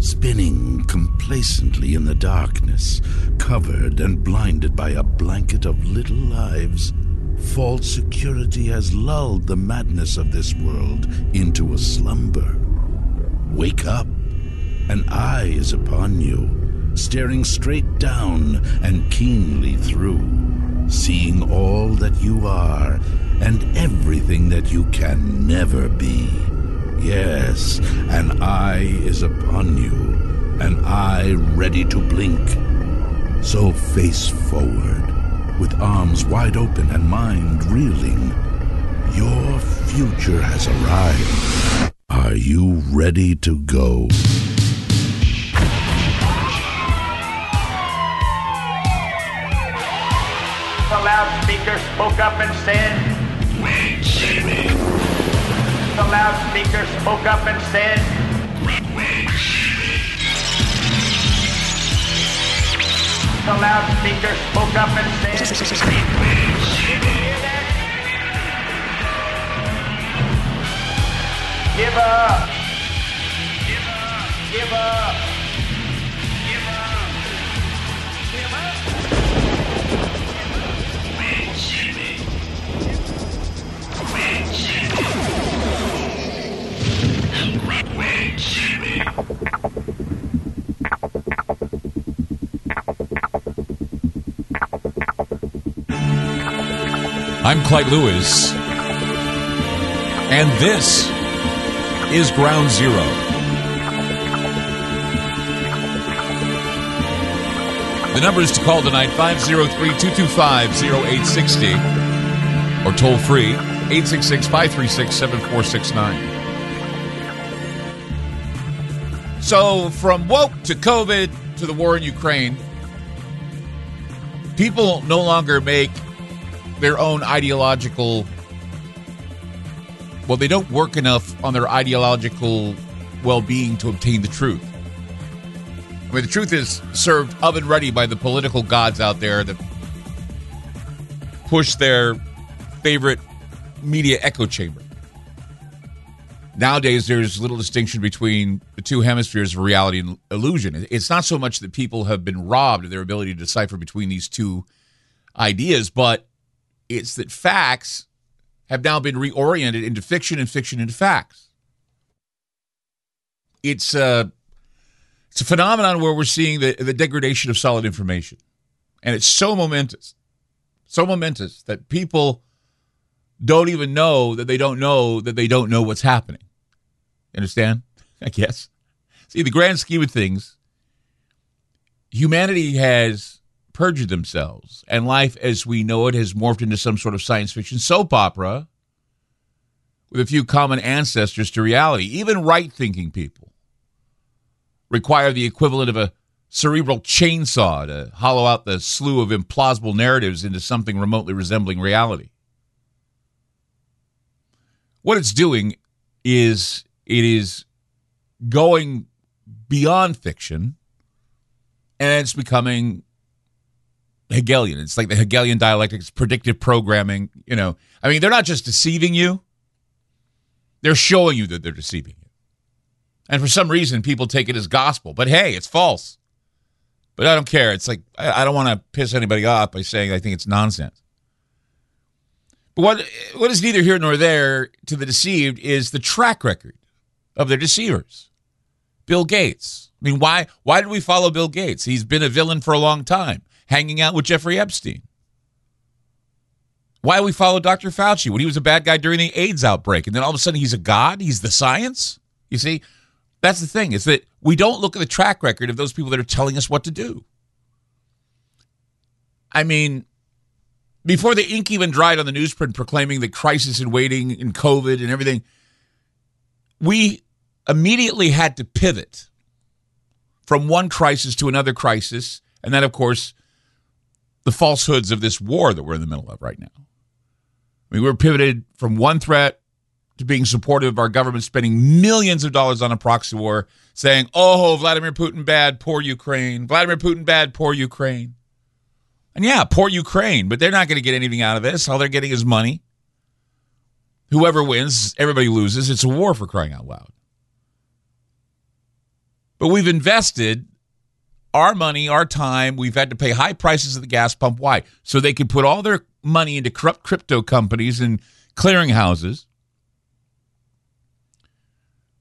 Spinning complacently in the darkness, covered and blinded by a blanket of little lives, false security has lulled the madness of this world into a slumber. Wake up! An eye is upon you, staring straight down and keenly through, seeing all that you are and everything that you can never be. Yes, an eye is upon you, an eye ready to blink. So face forward, with arms wide open and mind reeling. Your future has arrived. Are you ready to go? The loudspeaker spoke up and said, Wait, Sammy. The loudspeaker spoke up and said, The loudspeaker spoke up and said, Give up. Give up. Give up. I'm Clyde Lewis, and this is Ground Zero. The number is to call tonight 503 225 0860 or toll free 866 536 7469. So, from woke to COVID to the war in Ukraine, people no longer make their own ideological. Well, they don't work enough on their ideological well being to obtain the truth. I mean, the truth is served oven ready by the political gods out there that push their favorite media echo chamber. Nowadays, there's little distinction between the two hemispheres of reality and illusion. It's not so much that people have been robbed of their ability to decipher between these two ideas, but it's that facts have now been reoriented into fiction and fiction into facts. It's a, uh, it's a phenomenon where we're seeing the, the degradation of solid information. And it's so momentous, so momentous that people don't even know that they don't know that they don't know what's happening. Understand? <laughs> I guess. See, the grand scheme of things, humanity has perjured themselves, and life as we know it has morphed into some sort of science fiction soap opera with a few common ancestors to reality. Even right thinking people require the equivalent of a cerebral chainsaw to hollow out the slew of implausible narratives into something remotely resembling reality. What it's doing is it is going beyond fiction and it's becoming Hegelian. It's like the Hegelian dialectics, predictive programming. You know, I mean, they're not just deceiving you, they're showing you that they're deceiving you. And for some reason, people take it as gospel. But hey, it's false. But I don't care. It's like, I, don't want to piss anybody off by saying I think it's nonsense. But what, what is neither here nor there to the deceived is the track record of their deceivers. Bill Gates. I mean, why why did we follow Bill Gates? He's been a villain for a long time, hanging out with Jeffrey Epstein. Why we follow Dr. Fauci when he was a bad guy during the AIDS outbreak, and then all of a sudden he's a god? He's the science? You see, that's the thing, is that we don't look at the track record of those people that are telling us what to do. I mean, before the ink even dried on the newsprint proclaiming the crisis in waiting in COVID and everything, we immediately had to pivot from one crisis to another crisis. And then, of course, the falsehoods of this war that we're in the middle of right now. I mean, we're pivoted from one threat to being supportive of our government spending millions of dollars on a proxy war, saying, oh, Vladimir Putin bad, poor Ukraine. Vladimir Putin bad, poor Ukraine. And yeah, poor Ukraine, but they're not going to get anything out of this. All they're getting is money. Whoever wins, everybody loses. It's a war for crying out loud. But we've invested our money, our time. We've had to pay high prices at the gas pump. Why? So they can put all their money into corrupt crypto companies and clearinghouses.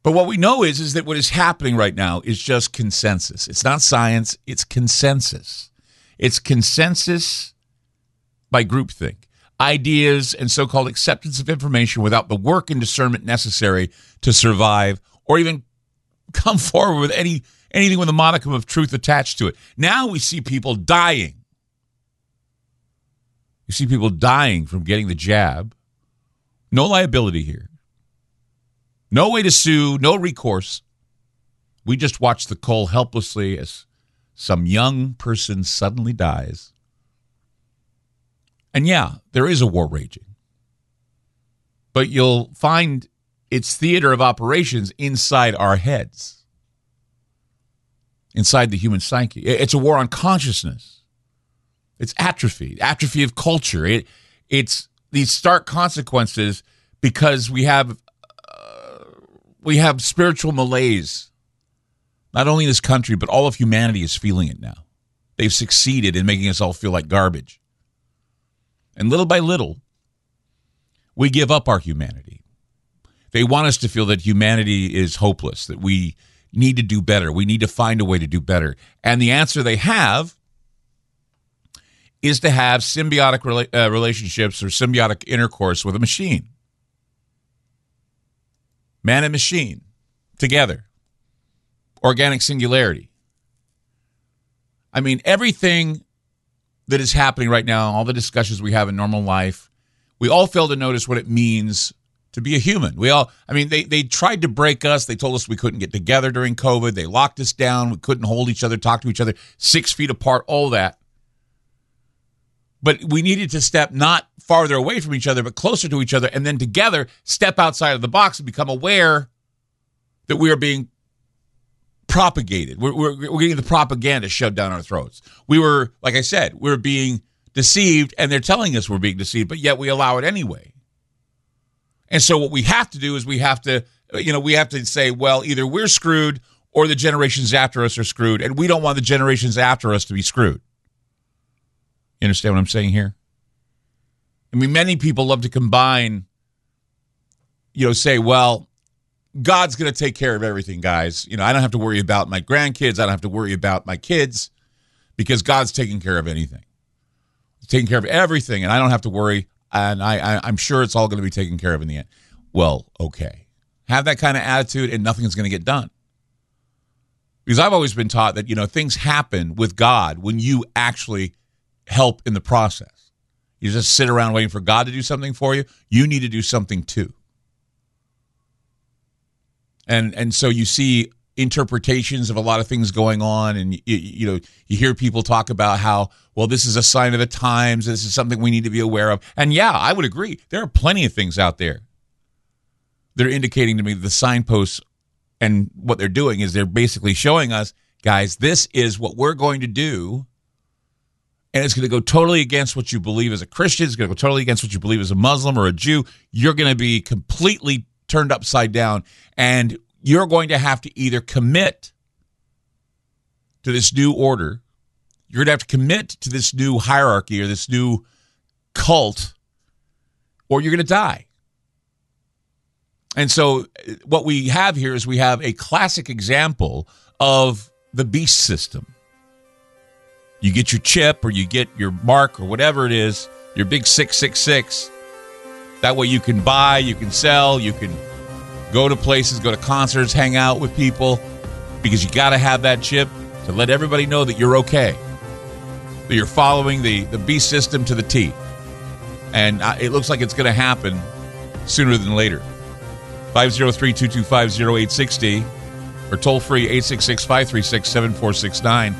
But what we know is, is that what is happening right now is just consensus. It's not science, it's consensus. It's consensus by groupthink ideas, and so called acceptance of information without the work and discernment necessary to survive or even come forward with any anything with a modicum of truth attached to it. Now we see people dying. You see people dying from getting the jab. No liability here. No way to sue, no recourse. We just watch the coal helplessly as some young person suddenly dies and yeah, there is a war raging. But you'll find its theater of operations inside our heads, inside the human psyche. It's a war on consciousness. It's atrophy, atrophy of culture. It, it's these stark consequences because we have uh, we have spiritual malaise. Not only in this country, but all of humanity is feeling it now. They've succeeded in making us all feel like garbage. And little by little, we give up our humanity. They want us to feel that humanity is hopeless, that we need to do better. We need to find a way to do better. And the answer they have is to have symbiotic rela- uh, relationships or symbiotic intercourse with a machine. Man and machine together. Organic singularity. I mean, everything that is happening right now, all the discussions we have in normal life, we all fail to notice what it means to be a human. We all, I mean, they, they tried to break us. They told us we couldn't get together during COVID. They locked us down. We couldn't hold each other, talk to each other, six feet apart, all that. But we needed to step not farther away from each other, but closer to each other, and then together step outside of the box and become aware that we are being propagated. We're, we're, we're getting the propaganda shoved down our throats. We were, like I said, we we're being deceived, and they're telling us we're being deceived, but yet we allow it anyway. And so what we have to do is we have to, you know, we have to say, well, either we're screwed or the generations after us are screwed, and we don't want the generations after us to be screwed. You understand what I'm saying here? I mean, many people love to combine, you know, say, well, God's going to take care of everything, guys. You know, I don't have to worry about my grandkids. I don't have to worry about my kids because God's taking care of anything. He's taking care of everything, and I don't have to worry. And I, I, I'm sure it's all going to be taken care of in the end. Well, okay. Have that kind of attitude, and nothing's going to get done. Because I've always been taught that, you know, things happen with God when you actually help in the process. You just sit around waiting for God to do something for you. You need to do something too. And and so you see interpretations of a lot of things going on. And you, you, know you hear people talk about how well this is a sign of the times. This is something we need to be aware of. And yeah i would agree. There are plenty of things out there that are indicating to me the signposts and what they're doing is they're basically showing us guys this is what we're going to do. And it's going to go totally against what you believe as a Christian. It's going to go totally against what you believe as a Muslim or a Jew. You're going to be completely turned upside down, and you're going to have to either commit to this new order, you're going to have to commit to this new hierarchy or this new cult, or you're going to die. And so, uh, what we have here is we have a classic example of the beast system you get your chip or you get your mark or whatever it is, your big 666. That way you can buy, you can sell, you can go to places, go to concerts, hang out with people because you got to have that chip to let everybody know that you're okay. That you're following the, the B system to the T. And it looks like it's going to happen sooner than later. 503 225 0860 or toll free 866 536 7469.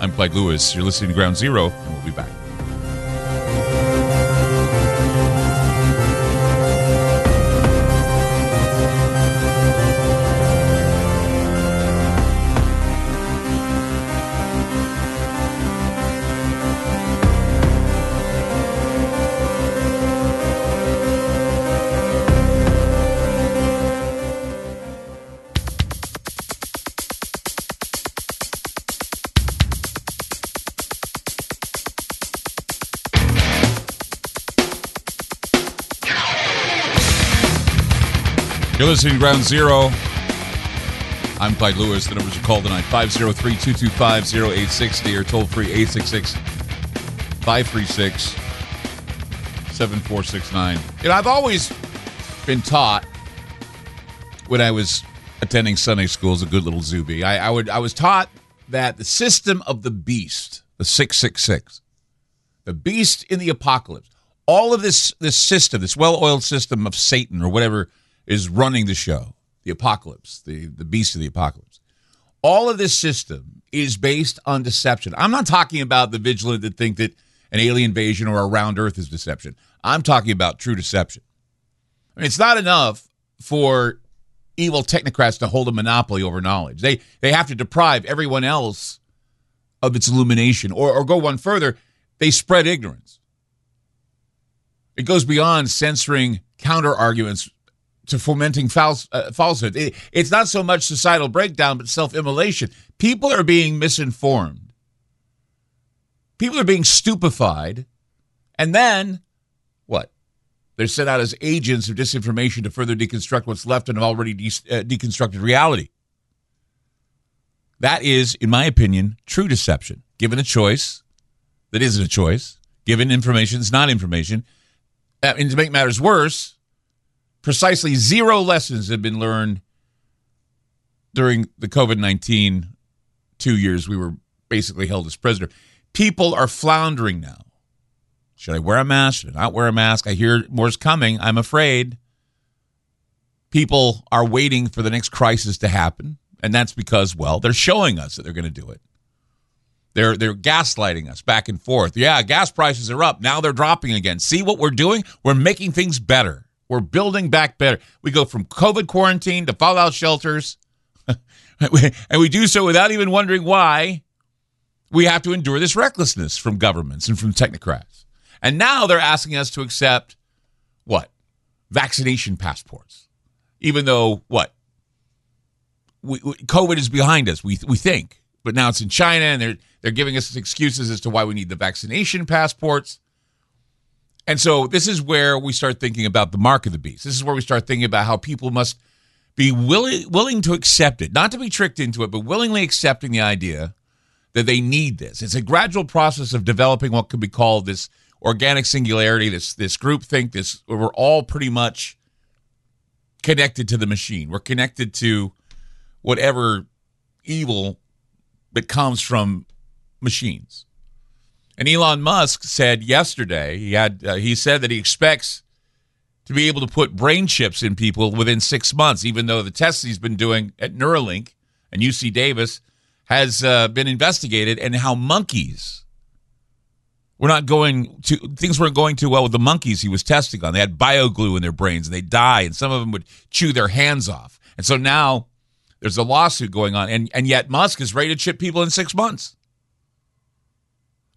I'm Clyde Lewis. You're listening to Ground Zero, and we'll be back. To Ground Zero. I'm Clyde Lewis. The numbers are called tonight 503 225 0860 or toll free 866 536 7469. You know, I've always been taught when I was attending Sunday school as a good little Zuby, I, I, would, I was taught that the system of the beast, the 666, the beast in the apocalypse, all of this, this system, this well oiled system of Satan or whatever is running the show, the apocalypse, the, the beast of the apocalypse. All of this system is based on deception. I'm not talking about the vigilant that think that an alien invasion or a round earth is deception. I'm talking about true deception. I mean, it's not enough for evil technocrats to hold a monopoly over knowledge. They they have to deprive everyone else of its illumination, or, or go one further, they spread ignorance. It goes beyond censoring counter arguments to fomenting false, uh, falsehood. It, it's not so much societal breakdown, but self immolation. People are being misinformed. People are being stupefied. And then what? They're sent out as agents of disinformation to further deconstruct what's left in an already de- uh, deconstructed reality. That is, in my opinion, true deception. Given a choice that isn't a choice, given information that's not information. And to make matters worse, precisely zero lessons have been learned during the COVID 19 two years we were basically held as prisoner. People are floundering now. Should I wear a mask? Should I not wear a mask? I hear more's coming. I'm afraid. People are waiting for the next crisis to happen, and that's because, well, they're showing us that they're going to do it. They're they're gaslighting us back and forth. Yeah, gas prices are up. Now they're dropping again. See what we're doing? We're making things better. We're building back better. We go from COVID quarantine to fallout shelters. <laughs> and we do so without even wondering why we have to endure this recklessness from governments and from technocrats. And now they're asking us to accept what? Vaccination passports. Even though what? We, we, COVID is behind us, we, we think. But now it's in China and they're they're giving us excuses as to why we need the vaccination passports. And so this is where we start thinking about the mark of the beast. This is where we start thinking about how people must be willing willing to accept it, not to be tricked into it, but willingly accepting the idea that they need this. It's a gradual process of developing what could be called this organic singularity, this this group think, this we're all pretty much connected to the machine. We're connected to whatever evil that comes from machines. And Elon Musk said yesterday he had uh, he said that he expects to be able to put brain chips in people within six months, even though the tests he's been doing at Neuralink and UC Davis has uh, been investigated, and how monkeys were not going to things weren't going too well with the monkeys he was testing on. They had bioglue in their brains and they die, and some of them would chew their hands off. And so now there's a lawsuit going on, and and yet Musk is ready to chip people in six months.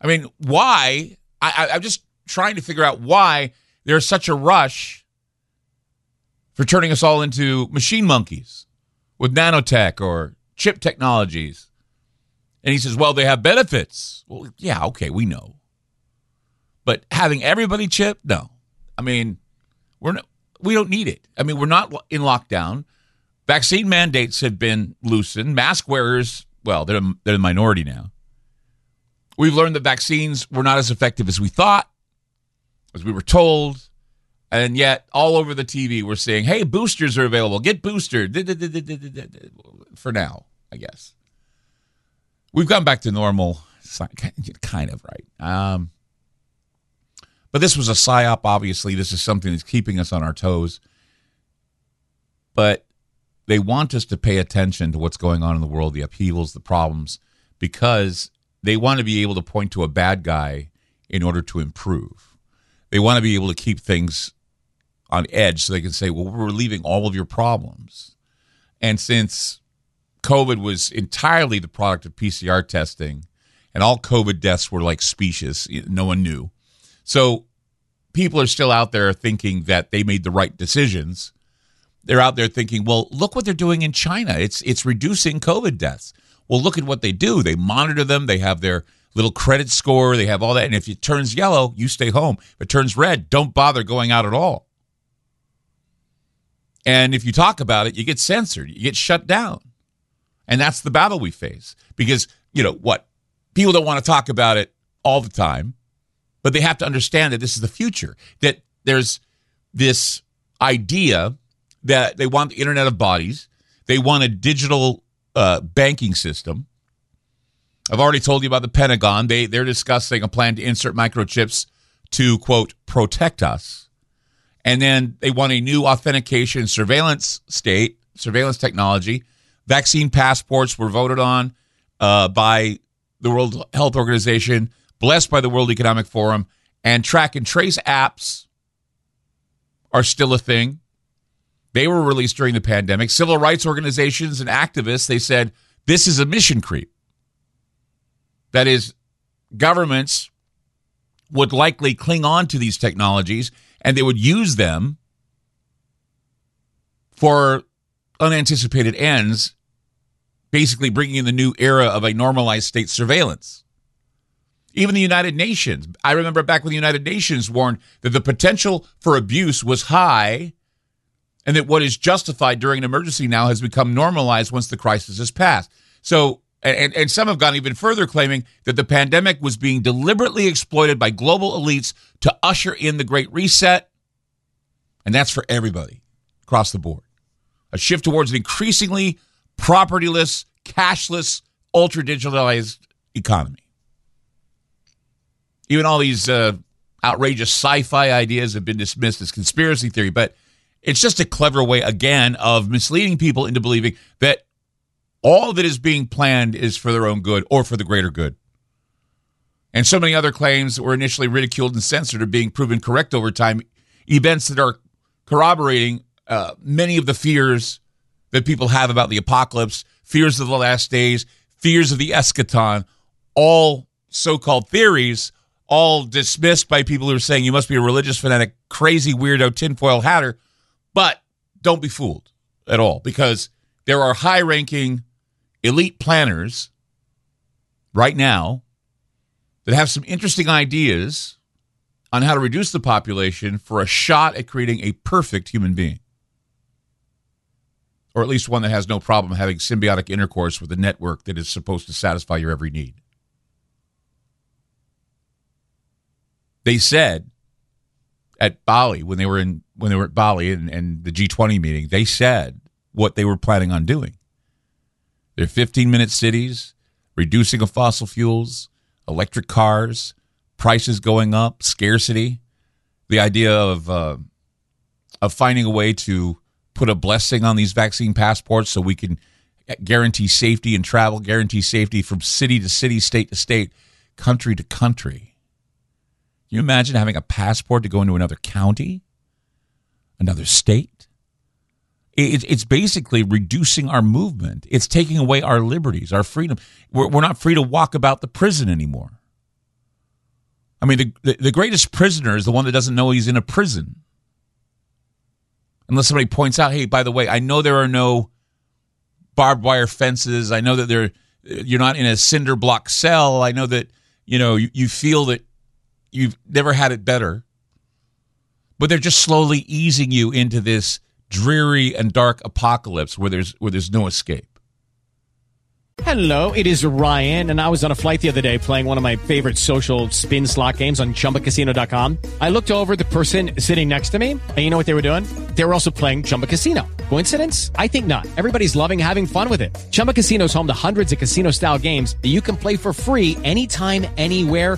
I mean, why? I, I'm just trying to figure out why there's such a rush for turning us all into machine monkeys with nanotech or chip technologies. And he says, well, they have benefits. Well, yeah, okay, we know. But having everybody chip, no. I mean, we're not, we don't need it. I mean, we're not in lockdown. Vaccine mandates have been loosened. Mask wearers, well, they're, they're the minority now. We've learned that vaccines were not as effective as we thought, as we were told. And yet, all over the TV, we're saying, hey, boosters are available. Get boosted. For now, I guess. We've gone back to normal, <laughs> kind of, right? Um, but this was a psyop, obviously. This is something that's keeping us on our toes. But they want us to pay attention to what's going on in the world, the upheavals, the problems, because they want to be able to point to a bad guy in order to improve. They want to be able to keep things on edge so they can say, well, we're relieving all of your problems. And since COVID was entirely the product of PCR testing and all COVID deaths were like specious, no one knew. So people are still out there thinking that they made the right decisions. They're out there thinking, well, look what they're doing in China. It's it's reducing COVID deaths. Well, look at what they do. They monitor them. They have their little credit score. They have all that. And if it turns yellow, you stay home. If it turns red, don't bother going out at all. And if you talk about it, you get censored, you get shut down. And that's the battle we face because, you know, what? People don't want to talk about it all the time, but they have to understand that this is the future, that there's this idea that they want the Internet of Bodies, they want a digital uh, banking system. I've already told you about the Pentagon. They they're discussing a plan to insert microchips to quote protect us, and then they want a new authentication surveillance state surveillance technology. Vaccine passports were voted on uh, by the World Health Organization, blessed by the World Economic Forum, and track and trace apps are still a thing. They were released during the pandemic. Civil rights organizations and activists, they said this is a mission creep. That is, governments would likely cling on to these technologies and they would use them for unanticipated ends, basically bringing in the new era of a normalized state surveillance. Even the United Nations, I remember back when the United Nations warned that the potential for abuse was high and that what is justified during an emergency now has become normalized once the crisis has passed. So, and, and some have gone even further, claiming that the pandemic was being deliberately exploited by global elites to usher in the Great Reset. And that's for everybody across the board. A shift towards an increasingly propertyless, cashless, ultra digitalized economy. Even all these uh, outrageous sci-fi ideas have been dismissed as conspiracy theory, but it's just a clever way again of misleading people into believing that all that is being planned is for their own good or for the greater good. And so many other claims that were initially ridiculed and censored are being proven correct over time. Events that are corroborating uh, many of the fears that people have about the apocalypse, fears of the last days, fears of the eschaton, all so called theories, all dismissed by people who are saying you must be a religious fanatic, crazy weirdo, tinfoil hatter. But don't be fooled at all because there are high ranking elite planners right now that have some interesting ideas on how to reduce the population for a shot at creating a perfect human being. Or at least one that has no problem having symbiotic intercourse with a network that is supposed to satisfy your every need. They said at Bali when they were in when they were at Bali and, and the G20 meeting, they said what they were planning on doing. They're 15 minute cities, reducing of fossil fuels, electric cars, prices going up, scarcity, the idea of uh, of finding a way to put a blessing on these vaccine passports so we can guarantee safety and travel, guarantee safety from city to city, state to state, country to country. You imagine having a passport to go into another county, another state? It's basically reducing our movement. It's taking away our liberties, our freedom. We're, not free to walk about the prison anymore. I mean, the, the, the greatest prisoner is the one that doesn't know he's in a prison. Unless somebody points out, hey, by the way, I know there are no barbed wire fences. I know that there you're not in a cinder block cell. I know that you know you, you feel that you've never had it better. But they're just slowly easing you into this dreary and dark apocalypse where there's where there's no escape. Hello, it is Ryan, and I was on a flight the other day playing one of my favorite social spin slot games on ChumbaCasino.com. I looked over the person sitting next to me, and you know what they were doing? They were also playing Chumba Casino. Coincidence? I think not. Everybody's loving having fun with it. Chumba Casino is home to hundreds of casino-style games that you can play for free anytime, anywhere,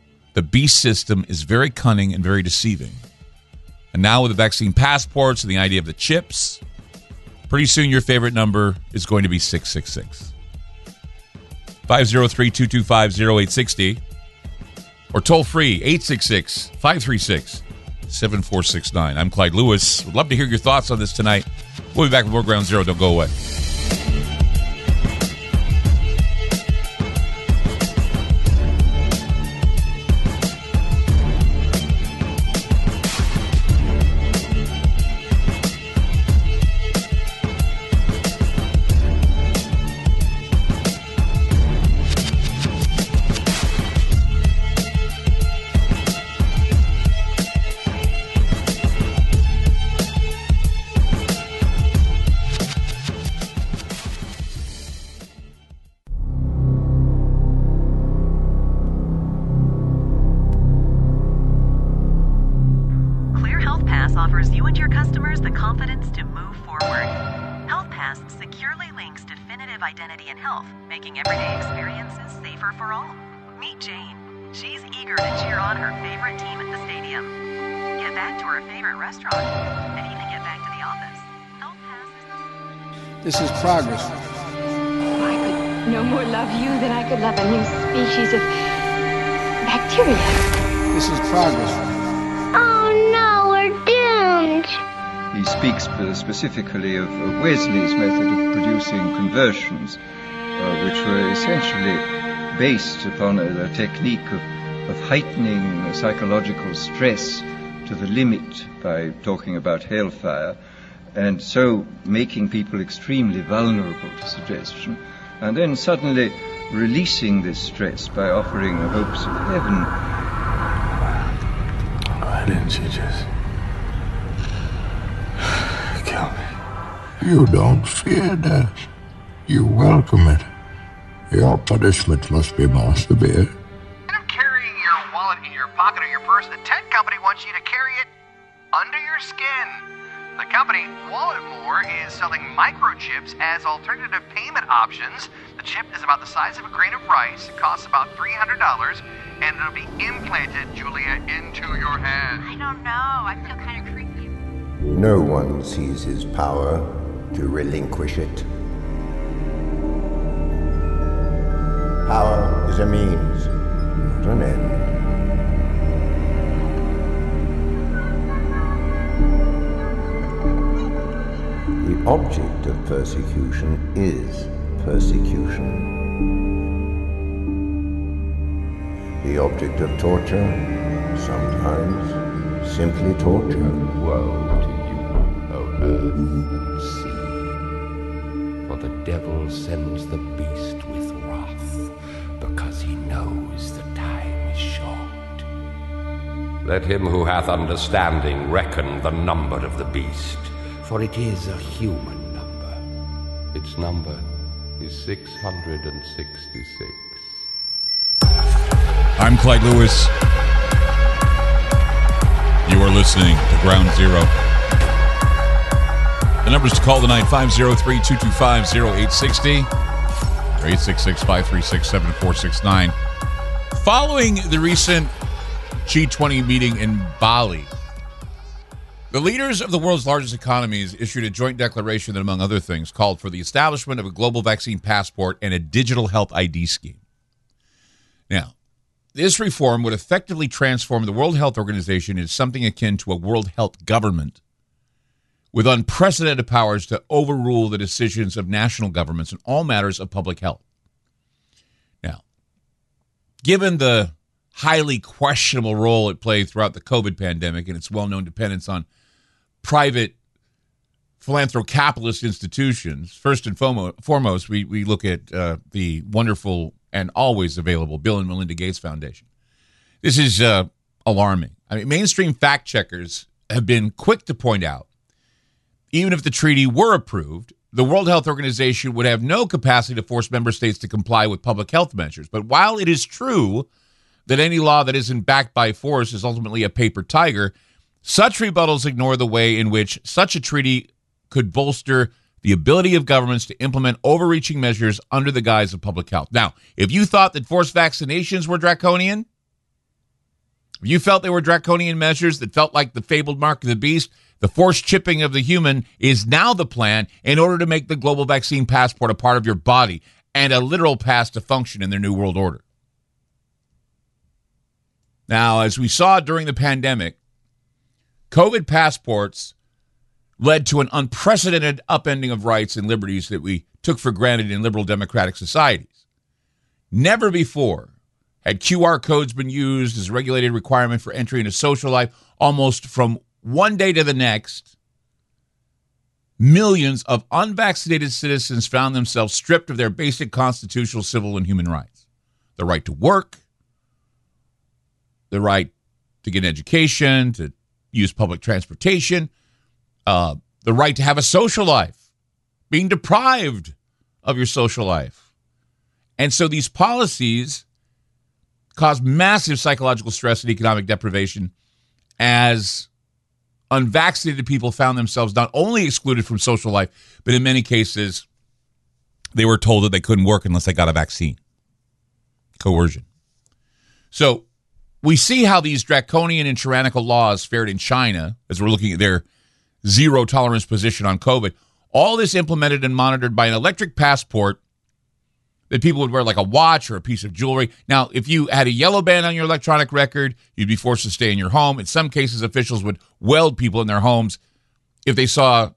The beast system is very cunning and very deceiving. And now with the vaccine passports and the idea of the chips, pretty soon your favorite number is going to be 666. 503 225 0860 or toll free 866 536 7469. I'm Clyde Lewis. Would love to hear your thoughts on this tonight. We'll be back with more Ground Zero. Don't go away. Offers you and your customers the confidence to move forward. Health Pass securely links definitive identity and health, making everyday experiences safer for all. Meet Jane. She's eager to cheer on her favorite team at the stadium, get back to her favorite restaurant, and even get back to the office. Health Pass is This is progress. I could no more love you than I could love a new species of bacteria. This is progress. He speaks specifically of Wesley's method of producing conversions, uh, which were essentially based upon a, a technique of, of heightening psychological stress to the limit by talking about hellfire, and so making people extremely vulnerable to suggestion, and then suddenly releasing this stress by offering the hopes of heaven. Why didn't you just kill me? You don't fear death. You welcome it. Your punishment must be more severe. carrying your wallet in your pocket or your purse, the tech company wants you to carry it under your skin. The company, Walletmor, is selling microchips as alternative payment options. The chip is about the size of a grain of rice, it costs about $300, and it'll be implanted, Julia, into your head. I don't know. I feel kind of creepy. No one sees his power to relinquish it. Power is a means, not an end. The object of persecution is persecution. The object of torture, sometimes simply torture. Woe to you, O earth the devil sends the beast with wrath, because he knows the time is short. Let him who hath understanding reckon the number of the beast, for it is a human number. Its number is 666. I'm Clyde Lewis. You are listening to Ground Zero. The numbers to call tonight 503 225 0860 or 866 536 7469. Following the recent G20 meeting in Bali, the leaders of the world's largest economies issued a joint declaration that, among other things, called for the establishment of a global vaccine passport and a digital health ID scheme. Now, this reform would effectively transform the World Health Organization into something akin to a World Health government with unprecedented powers to overrule the decisions of national governments in all matters of public health. Now, given the highly questionable role it played throughout the COVID pandemic and its well known dependence on private philanthrocapitalist institutions, first and foremost, we, we look at uh, the wonderful and always available Bill and Melinda Gates Foundation. This is uh, alarming. I mean, mainstream fact checkers have been quick to point out even if the treaty were approved, the World Health Organization would have no capacity to force member states to comply with public health measures. But while it is true that any law that isn't backed by force is ultimately a paper tiger, such rebuttals ignore the way in which such a treaty could bolster the ability of governments to implement overreaching measures under the guise of public health. Now, if you thought that forced vaccinations were draconian, if you felt they were draconian measures that felt like the fabled mark of the beast, the forced chipping of the human is now the plan in order to make the global vaccine passport a part of your body and a literal pass to function in their new world order. Now, as we saw during the pandemic, COVID passports led to an unprecedented upending of rights and liberties that we took for granted in liberal democratic societies. Never before had QR codes been used as a regulated requirement for entry into social life almost from one day to the next. Millions of unvaccinated citizens found themselves stripped of their basic constitutional, civil, and human rights the right to work, the right to get an education, to use public transportation, uh, the right to have a social life, being deprived of your social life. And so these policies cause massive psychological stress and economic deprivation as unvaccinated people found themselves not only excluded from social life, but in many cases, they were told that they couldn't work unless they got a vaccine. Coercion. So we see how these draconian and tyrannical laws fared in China as we're looking at their zero tolerance position on COVID. All this implemented and monitored by an electric passport that people would wear like a watch or a piece of jewelry. Now, if you had a yellow band on your electronic record, you'd be forced to stay in your home. In some cases, officials would weld people in their homes if they saw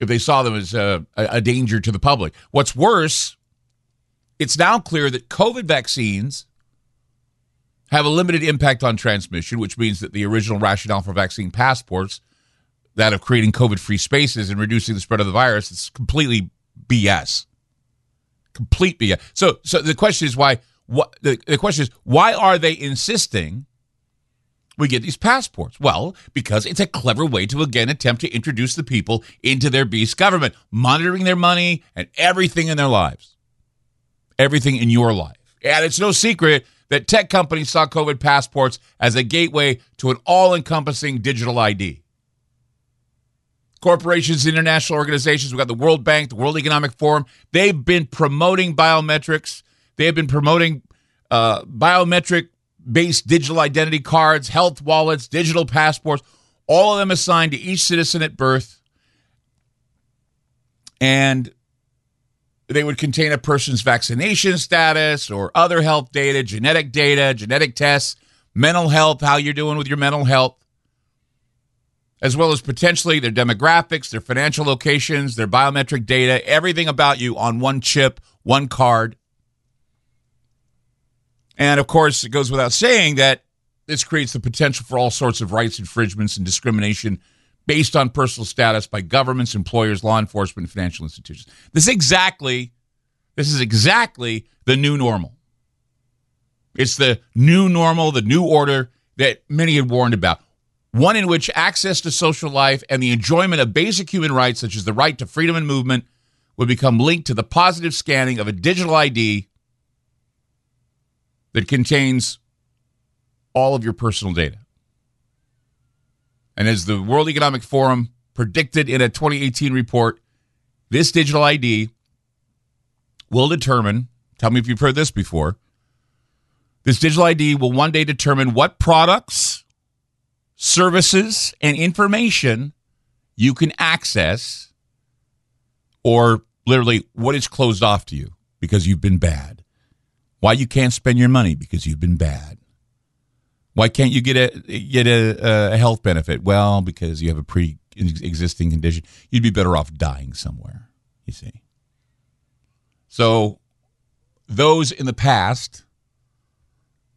if they saw them as a, a danger to the public. What's worse it's now clear that COVID vaccines have a limited impact on transmission, which means that the original rationale for vaccine passports, that of creating COVID free spaces and reducing the spread of the virus, is completely BS. Complete BS. So, so the question is why? What the, the question is why are they insisting we get these passports? Well, because it's a clever way to again attempt to introduce the people into their beast government, monitoring their money and everything in their lives, everything in your life. And it's no secret that tech companies saw COVID passports as a gateway to an all encompassing digital ID. Corporations, international organizations, we've got the World Bank, the World Economic Forum, they've been promoting biometrics. They have been promoting uh, biometric based digital identity cards, health wallets, digital passports, all of them assigned to each citizen at birth. And they would contain a person's vaccination status or other health data, genetic data, genetic tests, mental health, how you're doing with your mental health, as well as potentially their demographics, their financial locations, their biometric data, everything about you on one chip, one card. And of course, it goes without saying that this creates the potential for all sorts of rights infringements and discrimination based on personal status by governments, employers, law enforcement, and financial institutions. This is exactly this is exactly the new normal. It's the new normal, the new order that many had warned about. One in which access to social life and the enjoyment of basic human rights, such as the right to freedom and movement, would become linked to the positive scanning of a digital ID that contains all of your personal data. And as the World Economic Forum predicted in a 2018 report, this digital ID will determine, tell me if you've heard this before, this digital ID will one day determine what products, services, and information you can access or literally what is closed off to you because you've been bad. Why you can't spend your money because you've been bad. Why can't you get a get a, uh, a health benefit? Well, because you have a pre-existing condition. You'd be better off dying somewhere. You see. So, those in the past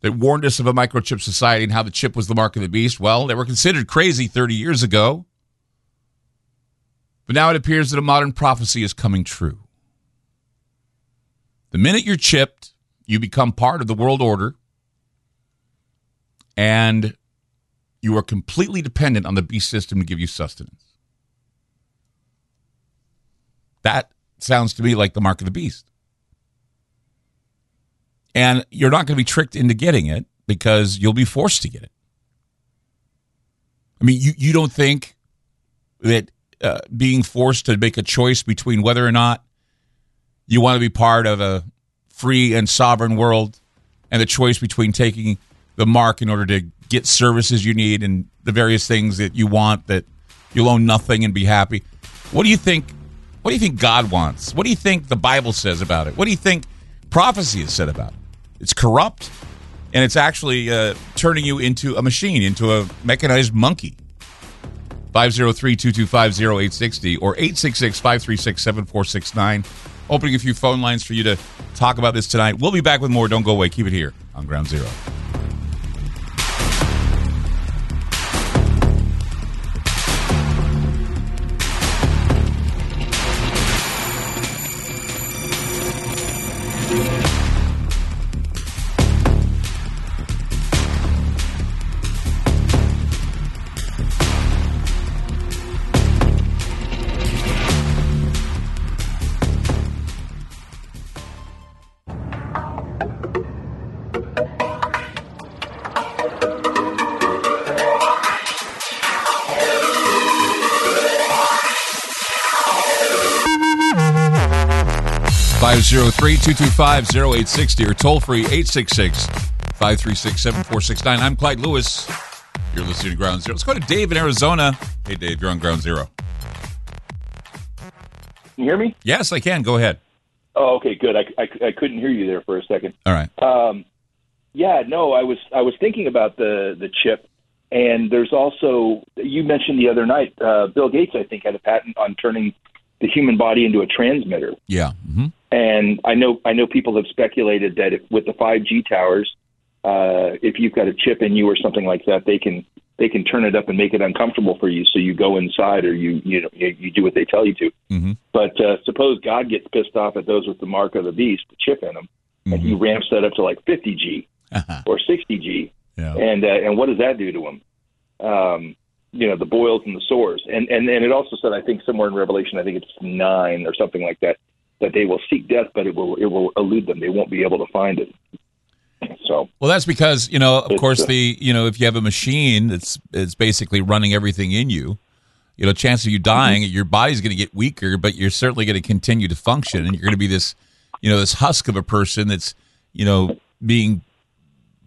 that warned us of a microchip society and how the chip was the mark of the beast, well, they were considered crazy 30 years ago. But now it appears that a modern prophecy is coming true. The minute you're chipped, you become part of the world order and you are completely dependent on the beast system to give you sustenance. That sounds to me like the mark of the beast. And you're not going to be tricked into getting it because you'll be forced to get it. I mean, you, you don't think that uh, being forced to make a choice between whether or not you want to be part of a free and sovereign world and the choice between taking the mark in order to get services you need and the various things that you want that you'll own nothing and be happy. What do you think? What do you think God wants? What do you think the Bible says about it? What do you think prophecy is said about? It's corrupt, and it's actually uh, turning you into a machine, into a mechanized monkey. 503-225-0860 or 866-536-7469. Opening a few phone lines for you to talk about this tonight. We'll be back with more. Don't go away. Keep it here on Ground Zero. 503-225-0860 or toll free 866-536-7469. I'm Clyde Lewis. You're listening to Ground Zero. Let's go to Dave in Arizona. Hey, Dave, you're on Ground Zero. Can you hear me? Yes, I can. Go ahead. Oh, okay, good. I, I, I couldn't hear you there for a second. All right. Um, yeah, no, I was I was thinking about the the chip, and there's also you mentioned the other night, uh, Bill Gates, I think, had a patent on turning the human body into a transmitter. Yeah. Mm-hmm. And I know I know people have speculated that if, with the 5G towers, uh, if you've got a chip in you or something like that, they can they can turn it up and make it uncomfortable for you, so you go inside or you you know you, you do what they tell you to. Mm-hmm. But uh, suppose God gets pissed off at those with the mark of the beast, the chip in them, and he ramps that up to like 50G or 60G, Yeah. and uh, and what does that do to them? Um, you know, the boils and the sores, and and and it also said, I think somewhere in Revelation, I think it's nine or something like that, that they will seek death, but it will it will elude them. They won't be able to find it. So Well, that's because you know, of course, uh, the you know, if you have a machine that's it's basically running everything in you, you know, chance of you dying, Mm-hmm. your body's going to get weaker, but you're certainly going to continue to function, and you're going to be this, you know, this husk of a person that's you know being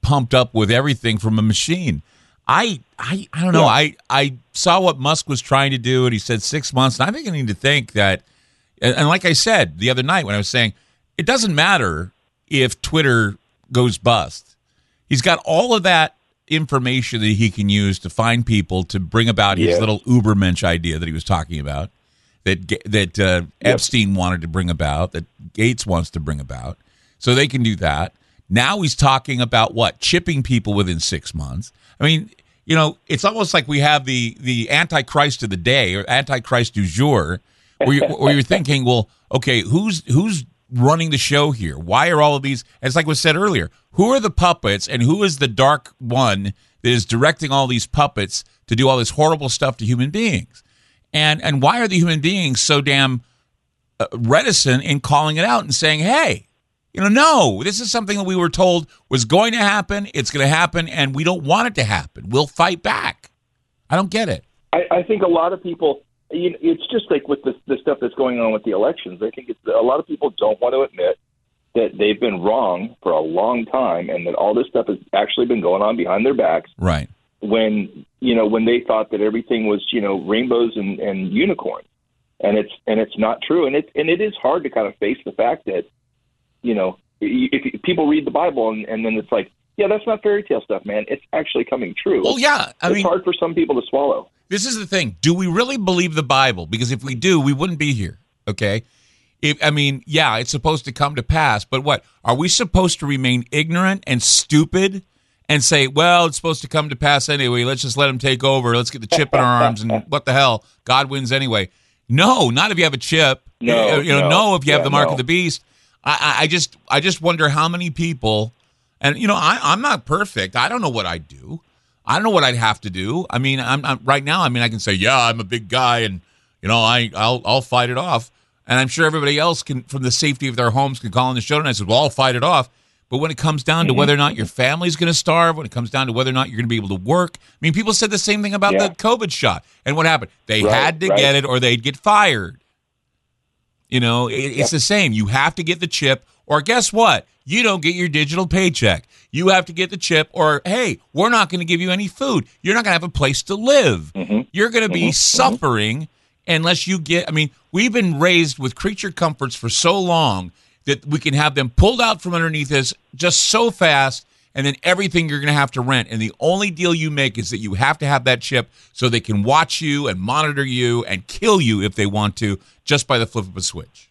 pumped up with everything from a machine. I I I don't know. I I saw what Musk was trying to do, and he said six months. And I'm need to think that, and, and like I said the other night when I was saying, it doesn't matter if Twitter goes bust. He's got all of that information that he can use to find people to bring about his Yeah. little Ubermensch idea that he was talking about, that that uh, Epstein wanted to bring about, that Gates wants to bring about. So they can do that. Now he's talking about what chipping people within six months. I mean, you know, it's almost like we have the the Antichrist of the day or Antichrist du jour, where you're, you're thinking, well, okay, who's who's running the show here? Why are all of these? It's like was said earlier. Who are the puppets, and who is the dark one that is directing all these puppets to do all this horrible stuff to human beings? And and why are the human beings so damn uh, reticent in calling it out and saying, "Hey, you know, no, this is something that we were told was going to happen. It's going to happen, and we don't want it to happen. We'll fight back." I don't get it. I, I think a lot of people, you know, it's just like with the, the stuff that's going on with the elections. I think it's, a lot of people don't want to admit that they've been wrong for a long time, and that all this stuff has actually been going on behind their backs. Right. When you know when they thought that everything was you know rainbows and, and unicorns, and it's and it's not true, and it and it is hard to kind of face the fact that you know if, if people read the Bible and, and then it's like. Yeah, that's not fairy tale stuff, man. It's actually coming true. Well, yeah, I it's mean- hard for some people to swallow. This is the thing. Do we really believe the Bible? Because if we do, we wouldn't be here. Okay. If, I mean, yeah, it's supposed to come to pass, but what? Are we supposed to remain ignorant and stupid and say, well, it's supposed to come to pass anyway. Let's just let him take over. Let's get the chip in our arms and <laughs> what the hell? God wins anyway. No, not if you have a chip. No, you know, no. no, if you have the mark no. of the beast. I, I, I just, I just wonder how many people, and you know, I, I'm not perfect. I don't know what I'd do. I don't know what I'd have to do. I mean, I'm, I'm right now. I mean, I can say, yeah, I'm a big guy, and you know, I, I'll, I'll fight it off. And I'm sure everybody else can, from the safety of their homes, can call in the show and I said, well, I'll fight it off. But when it comes down to mm-hmm. whether or not your family's going to starve, when it comes down to whether or not you're going to be able to work, I mean, people said the same thing about Yeah. the COVID shot. And what happened? They Right, had to right. get it or they'd get fired. You know, it, it's the same. You have to get the chip, or guess what? You don't get your digital paycheck. You have to get the chip, or hey, we're not going to give you any food. You're not going to have a place to live. Mm-hmm. Mm-hmm. You're going to be mm-hmm. suffering unless you get. I mean, we've been raised with creature comforts for so long that we can have them pulled out from underneath us just so fast. And then everything you're going to have to rent. And the only deal you make is that you have to have that chip so they can watch you and monitor you and kill you if they want to just by the flip of a switch.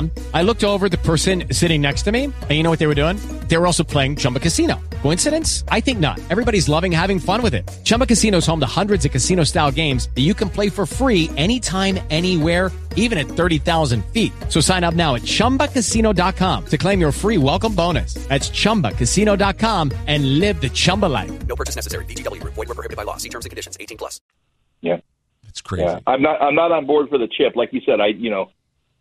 Um, I looked over at the person sitting next to me, and you know what they were doing? They were also playing Chumba Casino. Coincidence? I think not. Everybody's loving having fun with it. Chumba Casino is home to hundreds of casino-style games that you can play for free anytime, anywhere, even at 30,000 feet. So sign up now at ChumbaCasino.com to claim your free welcome bonus. That's ChumbaCasino.com and live the Chumba life. No purchase necessary. VGW Group. Void were prohibited by law. See terms and conditions. 18 plus. Yeah, it's crazy. Yeah, I'm not. I'm not on board for the chip. Like you said, I you know,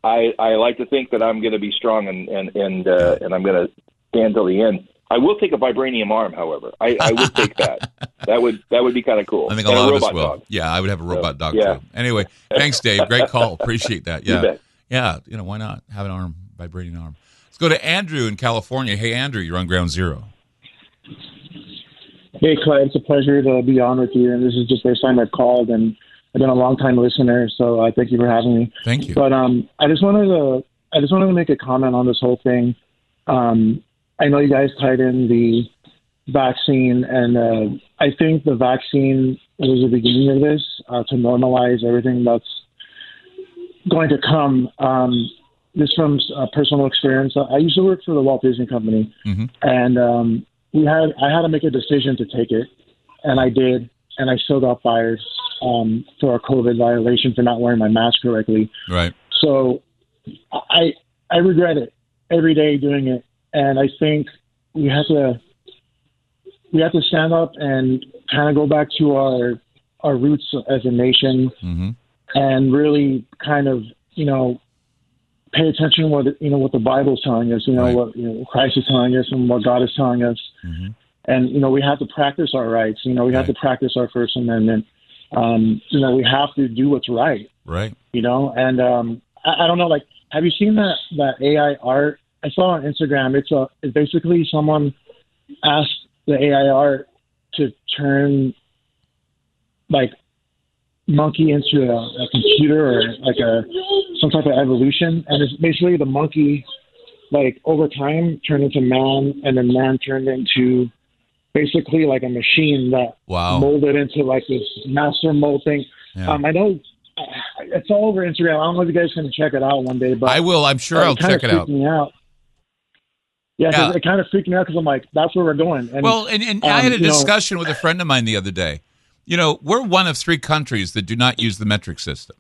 I I like to think that I'm going to be strong and and and uh, and I'm going to stand till the end. I will take a vibranium arm, however. I, I would take that. <laughs> That would that would be kind of cool. I think a And lot of us will. dog. Yeah, I would have a robot dog yeah. too. Anyway, thanks, Dave. Great call. Appreciate that. <laughs> Yeah, bet. yeah. You know why not have an arm, vibrating arm? Let's go to Andrew in California. Hey, Andrew, you're on Ground Zero. Hey, Clay, it's a pleasure to be on with you. And this is just the first time I've called, and I've been a long time listener, so I thank you for having me. Thank you. But um, I just wanted to, I just wanted to make a comment on this whole thing. Um, I know you guys tied in the vaccine, and uh, I think the vaccine was the beginning of this uh, to normalize everything that's going to come. Um, this from uh, personal experience. I used to work for the Walt Disney Company, Mm-hmm. and um, we had I had to make a decision to take it, and I did, and I still got fired um, for a COVID violation for not wearing my mask correctly. Right. So I I regret it every day doing it, and I think we have to we have to stand up and kind of go back to our our roots as a nation Mm-hmm. and really kind of you know pay attention to what you know what the Bible's telling us, you know what you know, Christ is telling us, and what God is telling us, and you know we have to practice our rights. You know we have to practice our First Amendment. Um, you know we have to do what's right. Right. You know, and um, I, I don't know, like, have you seen that that AI art? I saw on Instagram. It's a it's basically someone asked the AI art to turn like monkey into a, a computer or like a some type of evolution, and it's basically the monkey like over time turned into man, and then man turned into basically like a machine that Wow. molded into like this master mold thing. Yeah. Um, I know it's all over Instagram. I don't know if you guys can check it out one day, but I will. I'm sure I'll check it out. out. Yeah, Yeah. it kind of freaked me out because I'm like, that's where we're going. And, well, and, and I um, had a know, discussion with a friend of mine the other day. You know, we're one of three countries that do not use the metric system.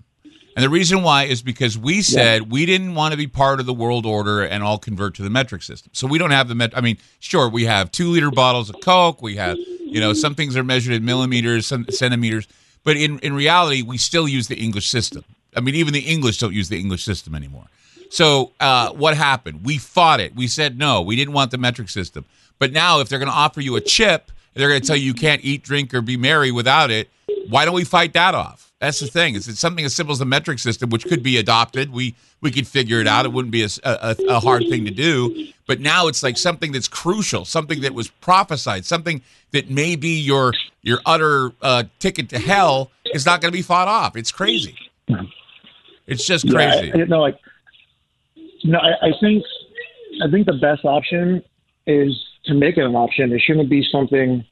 And the reason why is because we said we didn't want to be part of the world order and all convert to the metric system. So we don't have the met. I mean, sure, we have two liter bottles of Coke. We have, you know, some things are measured in millimeters, some centimeters. But in, in reality, we still use the English system. I mean, even the English don't use the English system anymore. So uh, what happened? We fought it. We said no. We didn't want the metric system. But now, if they're going to offer you a chip, they're going to tell you you can't eat, drink, or be merry without it. Why don't we fight that off? That's the thing. It's, it's something as simple as the metric system, which could be adopted. We we could figure it out. It wouldn't be a a hard thing to do. But now it's like something that's crucial, something that was prophesied, something that may be your your utter uh, ticket to hell is not going to be fought off. It's crazy. It's just Yeah, crazy. I, I- no, like, no, I, I think, I think the best option is to make it an option. It shouldn't be something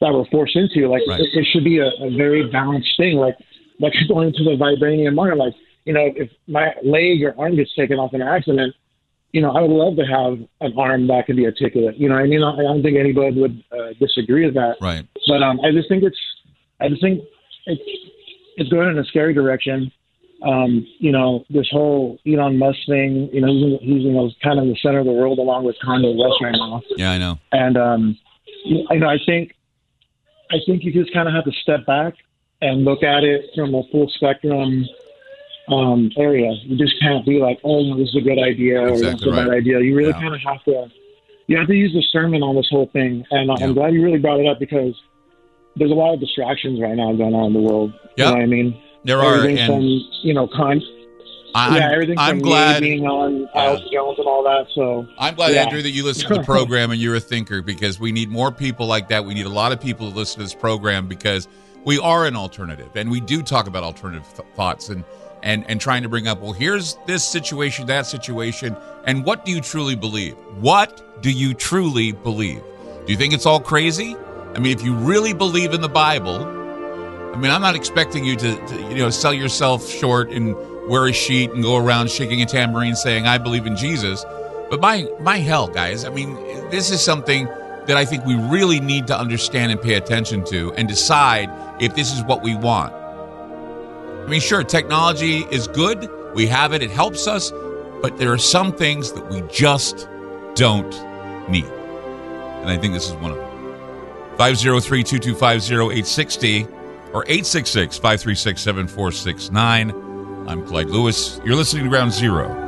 that we're forced into. Like, Right. it, it should be a, a very balanced thing. Like, like going to the vibranium arm. Like, you know, if my leg or arm gets taken off in an accident, you know, I would love to have an arm that can be articulate. You know, I mean, I, I don't think anybody would uh, disagree with that. Right. But um, I just think it's, I just think it's, it's going in a scary direction. Um, you know, this whole Elon Musk thing. You know, he's, in, he's you know kind of the center of the world along with Kanye West right now. Yeah, I know. And um, you know, I think, I think you just kind of have to step back and look at it from a full spectrum um, area. You just can't be like, oh, no, this is a good idea or Exactly that's a bad idea. You really Yeah. kind of have to, you have to use discernment on this whole thing. And I'm glad you really brought it up because there's a lot of distractions right now going on in the world. Yeah. You know what I mean? There are, and- from, you know, con- I- yeah, I'm- everything I'm glad- being on Alex Jones and all that. So I'm glad, yeah. Andrew, that you listen to the <laughs> program and you're a thinker because we need more people like that. We need a lot of people to listen to this program because we are an alternative and we do talk about alternative th- thoughts and and and trying to bring up well here's this situation that situation and what do you truly believe what do you truly believe do you think it's all crazy i mean if you really believe in the bible I mean, I'm not expecting you to, to, you know, sell yourself short and wear a sheet and go around shaking a tambourine saying, I believe in Jesus. But my, my hell, guys, I mean, this is something that I think we really need to understand and pay attention to and decide if this is what we want. I mean, sure, technology is good. We have it, it helps us. But there are some things that we just don't need. And I think this is one of them. 503 225 0860 or 866 536 7469. I'm Clyde Lewis. You're listening to Ground Zero.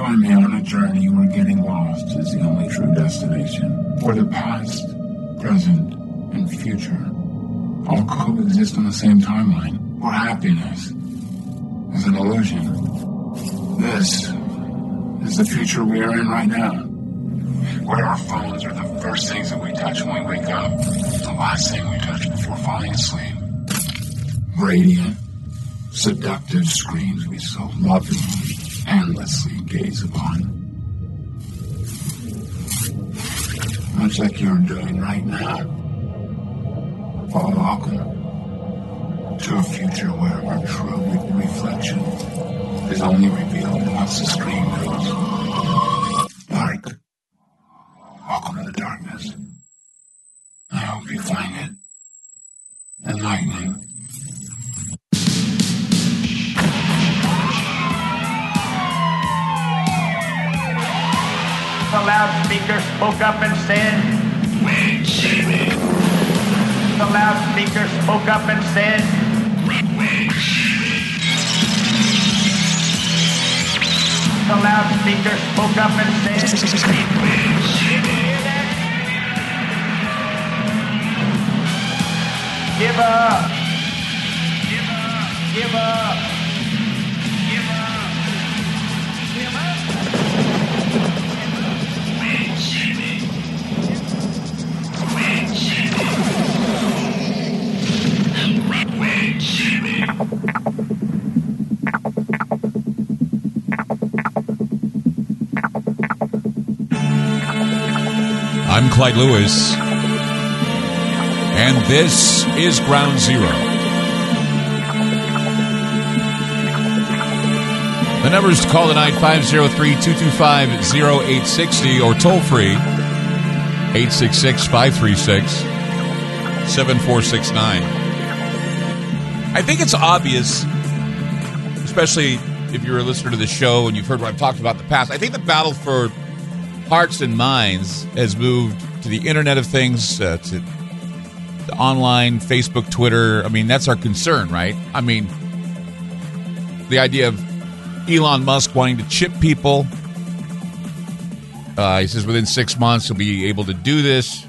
Join me on a journey where getting lost is the only true destination. Where the past, present, and future all coexist on the same timeline. Where happiness is an illusion. This is the future we are in right now. Where our phones are the first things that we touch when we wake up, the last thing we touch before falling asleep. Radiant, seductive screens we so lovingly, endlessly gaze upon. Much like you're doing right now. Well, welcome to a future where our true reflection is only revealed once the screen goes dark. Welcome to the darkness. I hope you find it enlightening. Loudspeaker spoke up and said, Wait, Jimmy. The loudspeaker spoke up and said, Wait, The loudspeaker spoke up and said, Give up. Give up. Give up. I'm Clyde Lewis, and this is Ground Zero. The number is to call tonight 503 225 0860 or toll free 866 536 7469. I think it's obvious, especially if you're a listener to the show and you've heard what I've talked about in the past. I think the battle for hearts and minds has moved to the Internet of Things, uh, to, to online, Facebook, Twitter. I mean, that's our concern, right? I mean, the idea of Elon Musk wanting to chip people. Uh, he says within six months he'll be able to do this.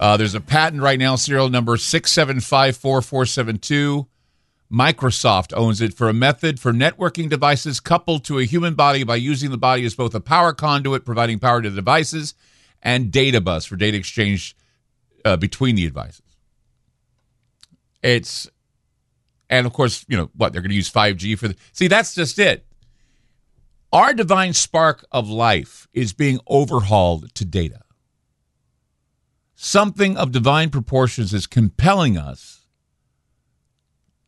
Uh, there's a patent right now, serial number 6754472. Microsoft owns it for a method for networking devices coupled to a human body by using the body as both a power conduit, providing power to the devices, and data bus for data exchange uh, between the devices. It's, and of course, you know what they're going to use 5G for. The, see, that's just it. Our divine spark of life is being overhauled to data. Something of divine proportions is compelling us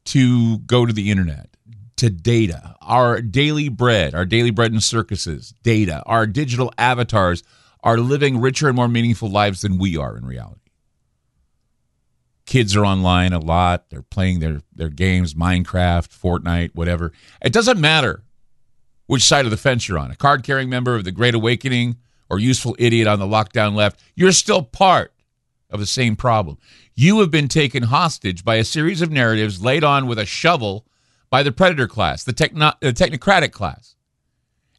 to go to the internet, to data, our daily bread, our daily bread and circuses, data, our digital avatars are living richer and more meaningful lives than we are in reality. Kids are online a lot. They're playing their, their games, Minecraft, Fortnite, whatever. It doesn't matter which side of the fence you're on a card carrying member of the Great Awakening or useful idiot on the lockdown left. You're still part of the same problem. You have been taken hostage by a series of narratives laid on with a shovel by the predator class, the, techno- the technocratic class.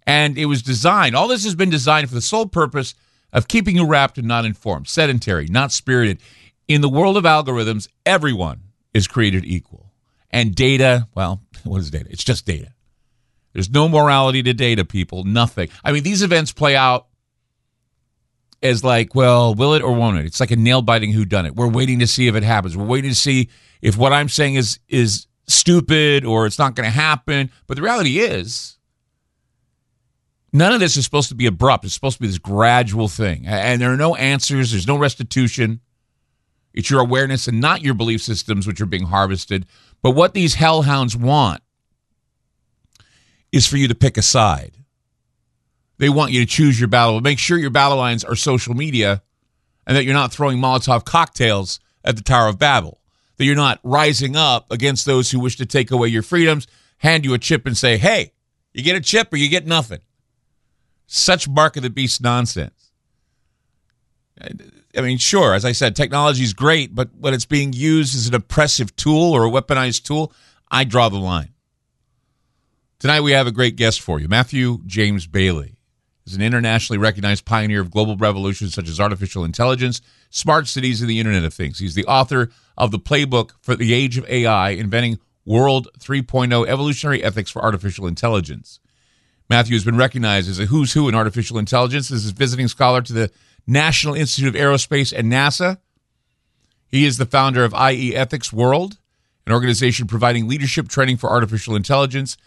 And it was designed, all this has been designed for the sole purpose of keeping you wrapped and not informed, sedentary, not spirited. In the world of algorithms, everyone is created equal. And data, well, <laughs> what is data? It's just data. There's no morality to data, people. Nothing. I mean, these events play out as like, well, will it or won't it? It's like a nail biting who done it. We're waiting to see if it happens. We're waiting to see if what I'm saying is is stupid or it's not going to happen. But the reality is, none of this is supposed to be abrupt. It's supposed to be this gradual thing, and there are no answers. There's no restitution. It's your awareness and not your belief systems which are being harvested. But what these hellhounds want is for you to pick a side. They want you to choose your battle. Make sure your battle lines are social media and that you're not throwing Molotov cocktails at the Tower of Babel. That you're not rising up against those who wish to take away your freedoms, hand you a chip and say, hey, you get a chip or you get nothing. Such mark of the beast nonsense. I mean, sure, as I said, technology is great, but when it's being used as an oppressive tool or a weaponized tool, I draw the line. Tonight we have a great guest for you. Matthew James Bailey is an internationally recognized pioneer of global revolutions such as artificial intelligence, smart cities, and the Internet of Things. He's the author of the playbook for the age of AI, inventing World 3.0 evolutionary ethics for artificial intelligence. Matthew has been recognized as a who's who in artificial intelligence as a visiting scholar to the National Institute of Aerospace and NASA. He is the founder of AI Ethics World, an organization providing leadership training for artificial intelligence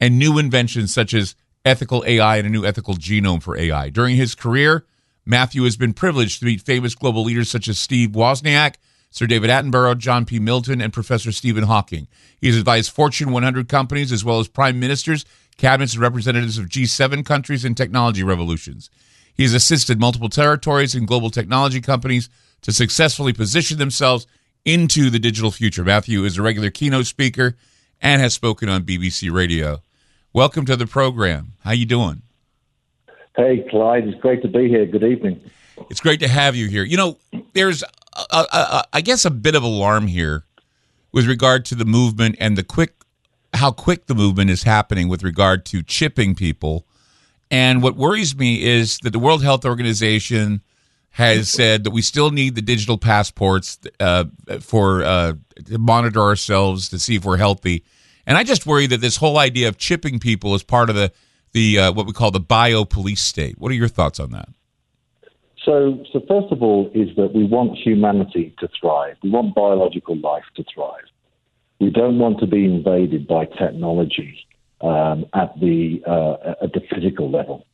and new inventions such as ethical AI and a new ethical genome for AI. During his career, Matthew has been privileged to meet famous global leaders such as Steve Wozniak, Sir David Attenborough, John P. Milton, and Professor Stephen Hawking. He has advised Fortune 100 companies as well as prime ministers, cabinets, and representatives of G7 countries and technology revolutions. He has assisted multiple territories and global technology companies to successfully position themselves into the digital future. Matthew is a regular keynote speaker and has spoken on BBC Radio. Welcome to the program. How you doing? Hey, Clyde. It's great to be here. Good evening. It's great to have you here. You know, there's, a, a, a, I guess, a bit of alarm here with regard to the movement and the quick, how quick the movement is happening with regard to chipping people. And what worries me is that the World Health Organization has said that we still need the digital passports uh, for uh, to monitor ourselves to see if we're healthy. And I just worry that this whole idea of chipping people is part of the the uh, what we call the bio police state. What are your thoughts on that? So, so first of all, is that we want humanity to thrive. We want biological life to thrive. We don't want to be invaded by technology um, at the uh, at the physical level.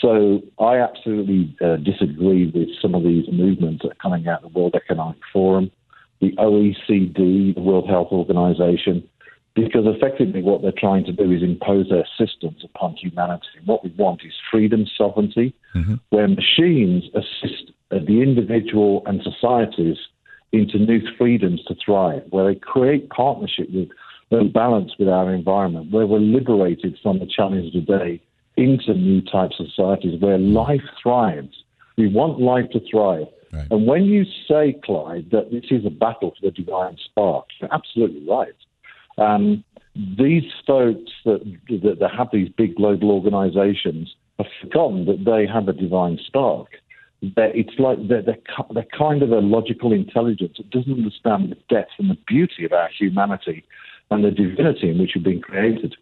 So I absolutely uh, disagree with some of these movements that are coming out of the World Economic Forum, the OECD, the World Health Organization, because effectively what they're trying to do is impose their systems upon humanity. What we want is freedom, sovereignty, mm-hmm. where machines assist the individual and societies into new freedoms to thrive, where they create partnership with balance with our environment, where we're liberated from the challenges of the day into new types of societies where life thrives. We want life to thrive. Right. And when you say, Clyde, that this is a battle for the divine spark, you're absolutely right. Um, these folks that, that, that have these big global organizations have forgotten that they have a divine spark. That it's like they're, they're, they're kind of a logical intelligence that doesn't understand the depth and the beauty of our humanity and the divinity in which we've been created.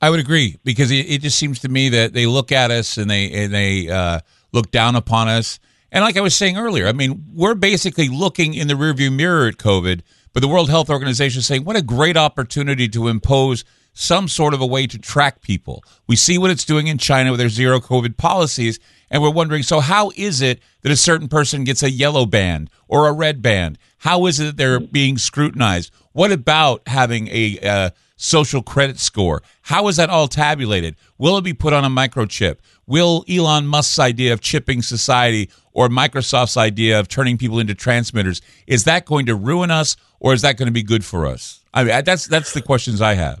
I would agree because it, it, just seems to me that they look at us and they and they uh, look down upon us. And like I was saying earlier, I mean, we're basically looking in the rearview mirror at COVID, but the World Health Organization is saying, what a great opportunity to impose some sort of a way to track people. We see what it's doing in China with their zero COVID policies, and we're wondering so, how is it that a certain person gets a yellow band or a red band? How is it that they're being scrutinized? What about having a uh, social credit score? How is that all tabulated? Will it be put on a microchip? Will Elon Musk's idea of chipping society or Microsoft's idea of turning people into transmitters is that going to ruin us or is that going to be good for us? I mean, that's that's the questions I have.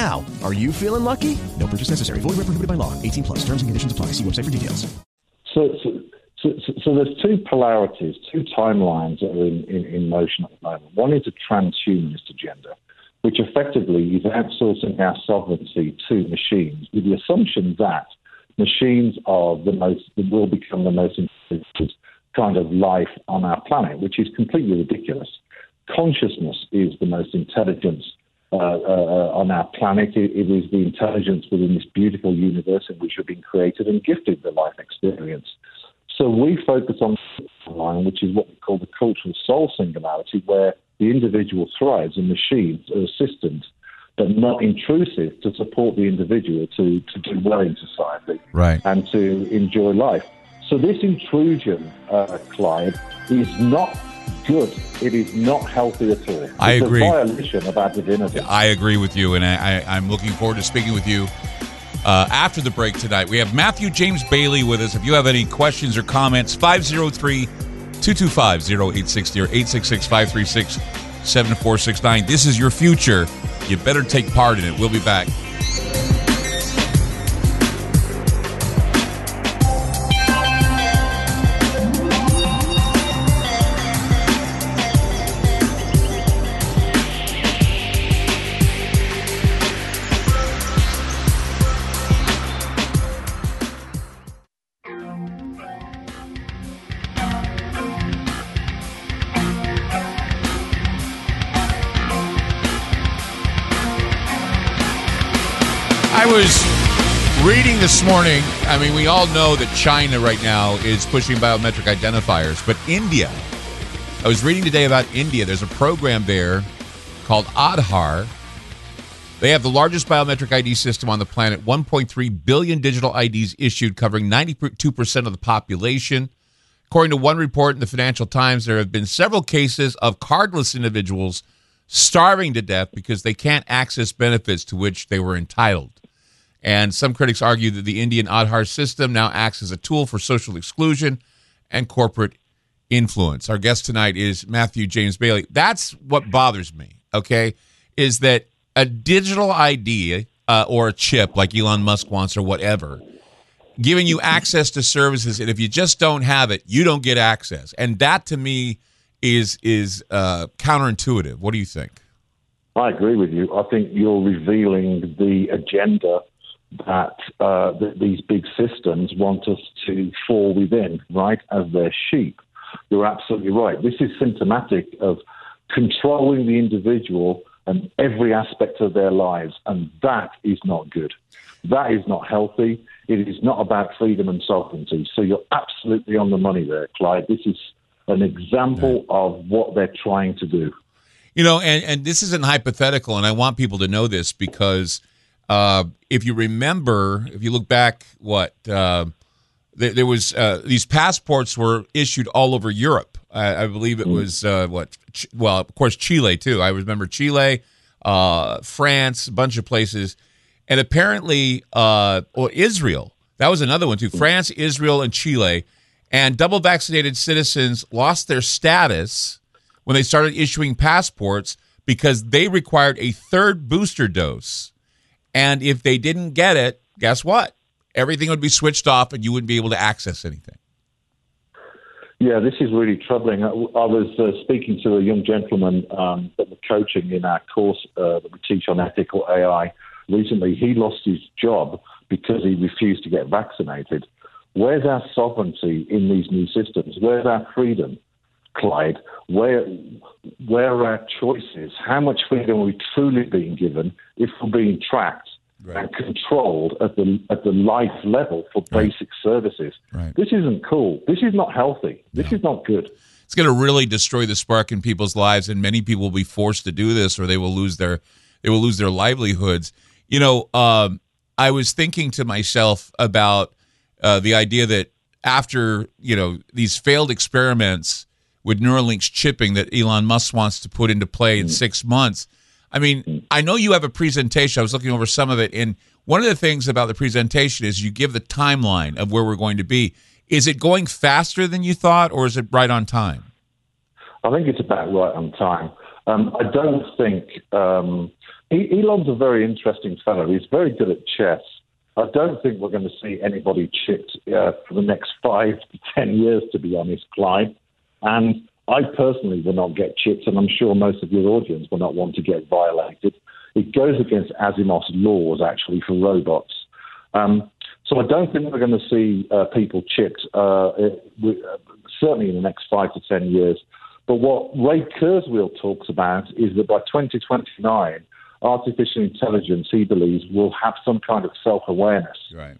Are you feeling lucky? No purchase necessary. Void where prohibited by law. 18 plus. Terms and conditions apply. See website for details. So, so, so, so, so there's two polarities, two timelines that are in, in, in motion at the moment. One is a transhumanist agenda, which effectively is outsourcing our sovereignty to machines with the assumption that machines are the most, will become the most important kind of life on our planet, which is completely ridiculous. Consciousness is the most intelligence uh, uh, on our planet. It, it is the intelligence within this beautiful universe in which we've been created and gifted the life experience. So we focus on the line, which is what we call the cultural soul singularity, where the individual thrives and machines are assistants, but not intrusive to support the individual to, to do well in society Right. and to enjoy life. So this intrusion, uh, Clyde, is not good. It is not healthy at all. I agree. a violation of our divinity. I agree with you, and I, I, I'm looking forward to speaking with you uh, after the break tonight. We have Matthew James Bailey with us. If you have any questions or comments, 503 225 0860 or 866 536 7469. This is your future. You better take part in it. We'll be back. This morning. I mean, we all know that China right now is pushing biometric identifiers, but India. I was reading today about India. There's a program there called Aadhaar. They have the largest biometric ID system on the planet, 1.3 billion digital IDs issued, covering 92% of the population. According to one report in the Financial Times, there have been several cases of cardless individuals starving to death because they can't access benefits to which they were entitled. And some critics argue that the Indian Aadhaar system now acts as a tool for social exclusion and corporate influence. Our guest tonight is Matthew James Bailey. That's what bothers me, okay, is that a digital ID uh, or a chip like Elon Musk wants or whatever, giving you access to services, and if you just don't have it, you don't get access. And that to me is is uh, counterintuitive. What do you think? I agree with you. I think you're revealing the agenda that uh, that these big systems want us to fall within, right, as their sheep. You're absolutely right. This is symptomatic of controlling the individual and every aspect of their lives, and that is not good. That is not healthy. It is not about freedom and sovereignty. So you're absolutely on the money there, Clyde. This is an example of what they're trying to do. You know, and, and this isn't hypothetical, and I want people to know this because uh, if you remember, if you look back, what uh, there, there was uh, these passports were issued all over Europe. I, I believe it was uh, what? Ch- well, of course, Chile too. I remember Chile, uh, France, a bunch of places, and apparently, uh, or Israel. That was another one too. France, Israel, and Chile. And double vaccinated citizens lost their status when they started issuing passports because they required a third booster dose. And if they didn't get it, guess what? Everything would be switched off and you wouldn't be able to access anything. Yeah, this is really troubling. I, I was uh, speaking to a young gentleman um, that we're coaching in our course uh, that we teach on ethical AI recently. He lost his job because he refused to get vaccinated. Where's our sovereignty in these new systems? Where's our freedom, Clyde? Where, where are our choices? How much freedom are we truly being given if we're being tracked and controlled at the at the life level for basic services? Right. This isn't cool. This is not healthy. This is not good. It's going to really destroy the spark in people's lives, and many people will be forced to do this, or they will lose their they will lose their livelihoods. You know, um, I was thinking to myself about uh, the idea that after you know these failed experiments with Neuralink's chipping that Elon Musk wants to put into play in six months. I mean, I know you have a presentation. I was looking over some of it, and one of the things about the presentation is you give the timeline of where we're going to be. Is it going faster than you thought, or is it right on time? I think it's about right on time. Um, I don't think um, Elon's a very interesting fellow. He's very good at chess. I don't think we're going to see anybody chipped uh, for the next five to ten years, to be honest, Clyde. And I personally will not get chipped, and I'm sure most of your audience will not want to get violated. It goes against Asimov's laws, actually, for robots. Um, so I don't think we're going to see uh, people chipped, uh, it, uh, certainly in the next five to ten years. But what Ray Kurzweil talks about is that by 2029, artificial intelligence, he believes, will have some kind of self awareness. Right.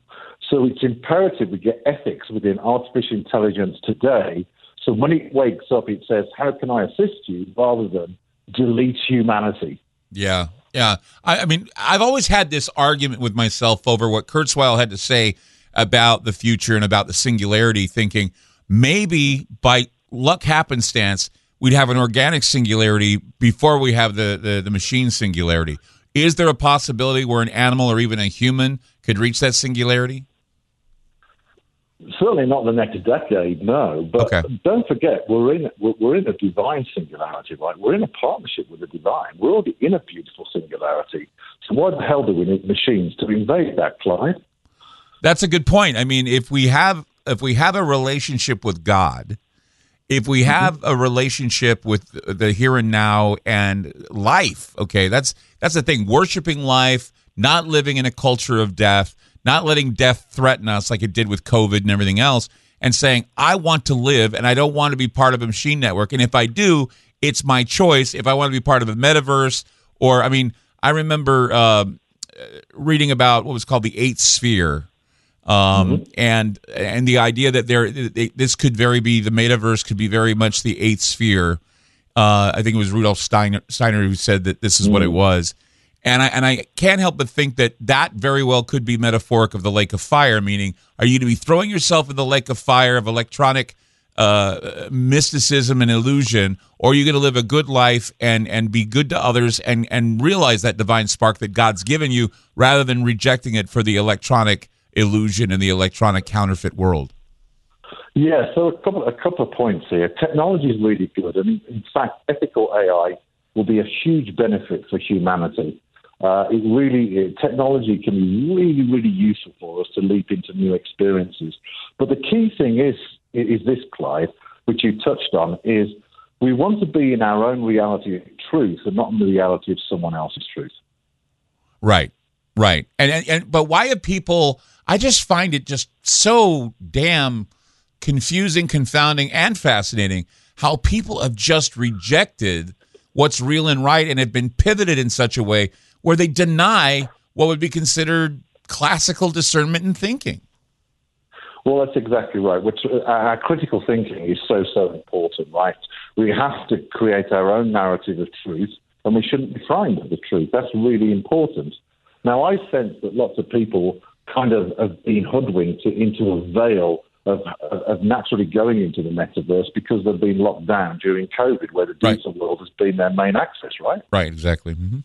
So it's imperative we get ethics within artificial intelligence today. So when it wakes up, it says, How can I assist you? rather than delete humanity. Yeah. Yeah. I, I mean, I've always had this argument with myself over what Kurzweil had to say about the future and about the singularity, thinking maybe by luck happenstance, we'd have an organic singularity before we have the, the, the machine singularity. Is there a possibility where an animal or even a human could reach that singularity? Certainly not the next decade, no. But Okay. don't forget, we're in we're we're in a divine singularity, right? We're in a partnership with the divine. We're already in a beautiful singularity. So why the hell do we need machines to invade that, Clyde? That's a good point. I mean, if we have if we have a relationship with God, if we mm-hmm. have a relationship with the here and now and life, okay, that's that's the thing. Worshiping life, not living in a culture of death, not letting death threaten us like it did with COVID and everything else, and saying, I want to live and I don't want to be part of a machine network. And if I do, it's my choice. If I want to be part of a metaverse, or I mean, I remember uh, reading about what was called the eighth sphere um, and and the idea that there they, this could very be the metaverse could be very much the eighth sphere. Uh, I think it was Rudolf Steiner, Steiner who said that this is what it was, and I and I can't help but think that that very well could be metaphoric of the lake of fire. Meaning, are you going to be throwing yourself in the lake of fire of electronic uh, mysticism and illusion, or are you going to live a good life and and be good to others and and realize that divine spark that God's given you, rather than rejecting it for the electronic illusion and the electronic counterfeit world? Yeah, so a couple a couple of points here. Technology is really good, and in fact, ethical AI will be a huge benefit for humanity. Uh, it really it, technology can be really really useful for us to leap into new experiences. But the key thing is is this, Clyde, which you touched on, is we want to be in our own reality of truth and not in the reality of someone else's truth. Right, right, and, and and but why have people? I just find it just so damn confusing, confounding, and fascinating how people have just rejected what's real and right and have been pivoted in such a way where they deny what would be considered classical discernment and thinking. Well, that's exactly right. Which uh, our critical thinking is so so important, right? We have to create our own narrative of truth, and we shouldn't be frightened of the truth. That's really important. Now, I sense that lots of people kind of have been hoodwinked into a veil of, of, of naturally going into the metaverse because they've been locked down during COVID, where the digital world has been their main access, right? Right, exactly. hmm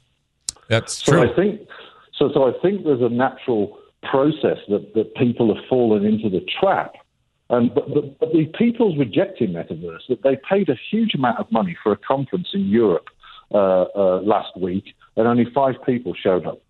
That's So true. I think so. So I think there's a natural process that, that people have fallen into the trap. And but, but, but the people's rejecting metaverse that they paid a huge amount of money for a conference in Europe uh, uh, last week, and only five people showed up.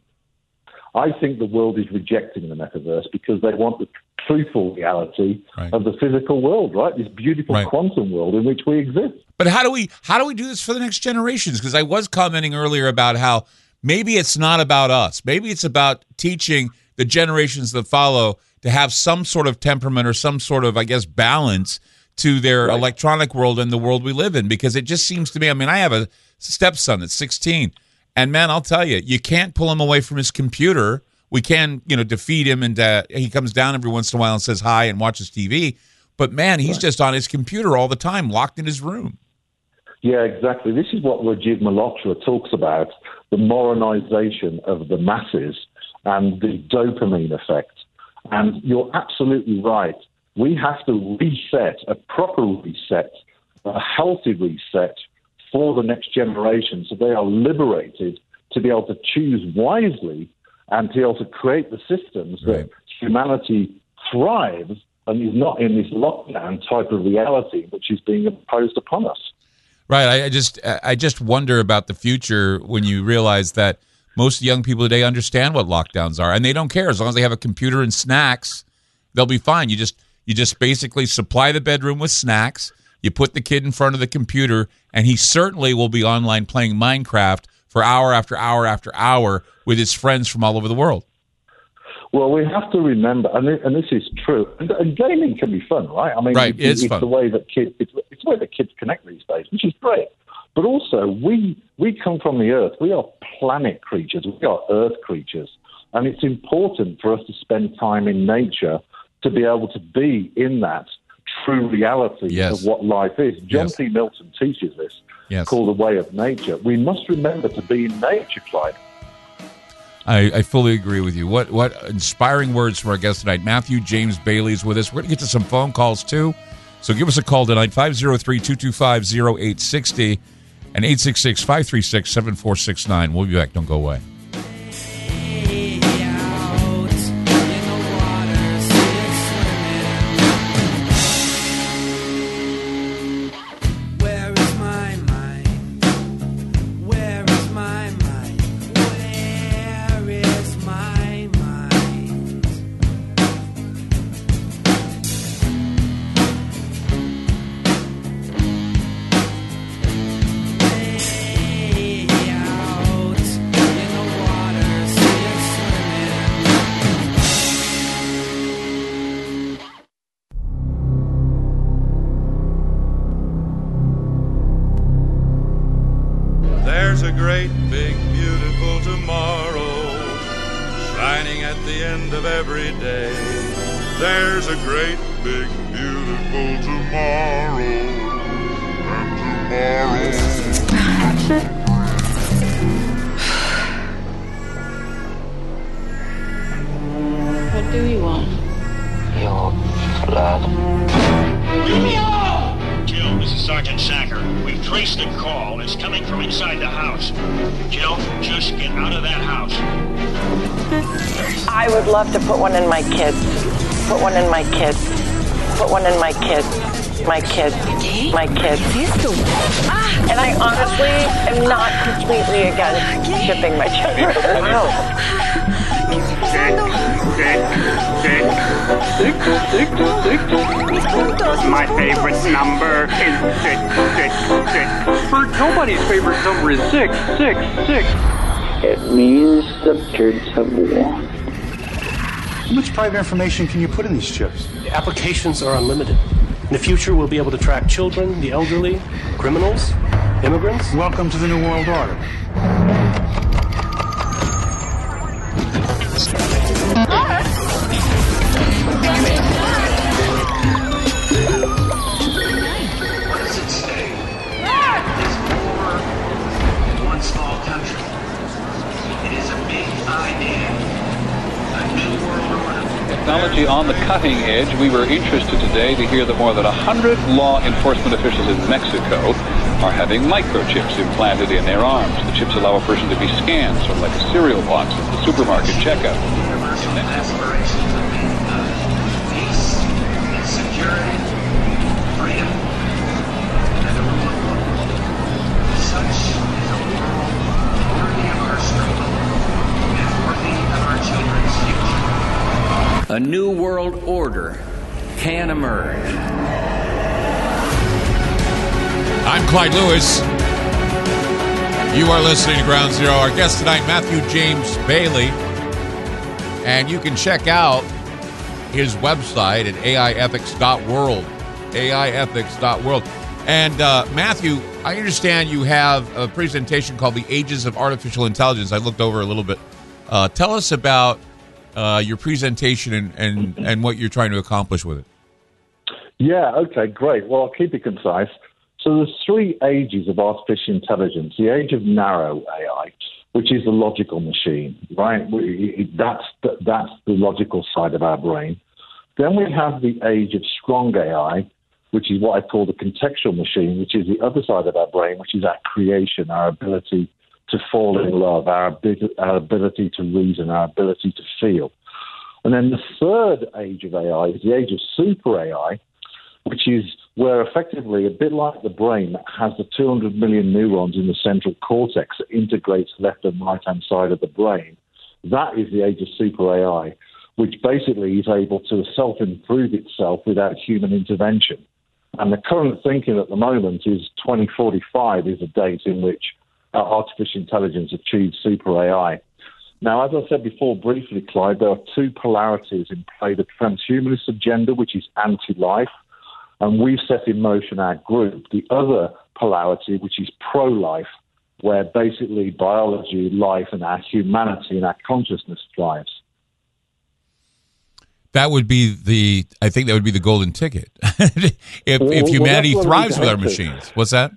I think the world is rejecting the metaverse because they want the truthful reality of the physical world, right? This beautiful Right. quantum world in which we exist. But how do we how do we do this for the next generations? Because I was commenting earlier about how maybe it's not about us. Maybe it's about teaching the generations that follow to have some sort of temperament or some sort of, I guess, balance to their electronic world and the world we live in. Because it just seems to me, I mean, I have a stepson that's 16. And man, I'll tell you, you can't pull him away from his computer. We can, you know, defeat him and uh, he comes down every once in a while and says hi and watches TV. But man, he's just on his computer all the time, locked in his room. Yeah, exactly. This is what Rajiv Malhotra talks about the moronization of the masses and the dopamine effect. And you're absolutely right. We have to reset, a proper reset, a healthy reset for the next generation so they are liberated to be able to choose wisely and to be able to create the systems that humanity thrives and is not in this lockdown type of reality which is being imposed upon us. Right. I, I just I just wonder about the future when you realize that most young people today understand what lockdowns are and they don't care as long as they have a computer and snacks, they'll be fine. You just you just basically supply the bedroom with snacks. You put the kid in front of the computer, and he certainly will be online playing Minecraft for hour after hour after hour with his friends from all over the world. Well, we have to remember, and, it, and this is true. And, and gaming can be fun, right? I mean, Right, it's, it it's the way that kids it's, it's the way that kids connect these days, which is great. But also, we we come from the earth. We are planet creatures. We are earth creatures, and it's important for us to spend time in nature to be able to be in that true reality Yes. of what life is. John Yes. P. Milton teaches this, Yes. called the way of nature. We must remember to be in nature, Clyde. I, I fully agree with you. What what inspiring words from our guest tonight. Matthew James Bailey's with us. We're going to get to some phone calls too. So give us a call tonight, 503-225-0860 and 866-536-7469. We'll be back. Don't go away. Much information can you put in these chips? Applications are unlimited. In the future, we'll be able to track children, the elderly, criminals, immigrants. Welcome to the New World Order. Cutting edge. We were interested today to hear that more than 100 law enforcement officials in Mexico are having microchips implanted in their arms. The chips allow a person to be scanned, sort of like a cereal box at the supermarket checkout. Such is of our struggle and worthy of our. A new world order can emerge. I'm Clyde Lewis. You are listening to Ground Zero. Our guest tonight, Matthew James Bailey. And you can check out his website at aiethics.world. aiethics.world. And uh, Matthew, I understand you have a presentation called The Ages of Artificial Intelligence. I looked over a little bit. Uh, tell us about uh, your presentation and, and, and what you're trying to accomplish with it. Yeah, okay, great. Well, I'll keep it concise. So there's three ages of artificial intelligence. The age of narrow AI, which is the logical machine, right? That's the, that's the logical side of our brain. Then we have the age of strong AI, which is what I call the contextual machine, which is the other side of our brain, which is our creation, our ability to fall in love, our, our ability to reason, our ability to feel. And then the third age of AI is the age of super AI, which is where effectively, a bit like the brain has the 200 million neurons in the central cortex that integrates left and right hand side of the brain, that is the age of super AI, which basically is able to self improve itself without human intervention. And the current thinking at the moment is 2045 is a date in which uh, artificial intelligence achieves super AI. Now, as I said before briefly, Clyde, there are two polarities in play the transhumanist agenda, which is anti life, and we've set in motion our group. The other polarity, which is pro life, where basically biology, life, and our humanity and our consciousness thrives. That would be the. I think that would be the golden ticket. <laughs> if Well, if humanity that's what we thrives with our machines, what's that?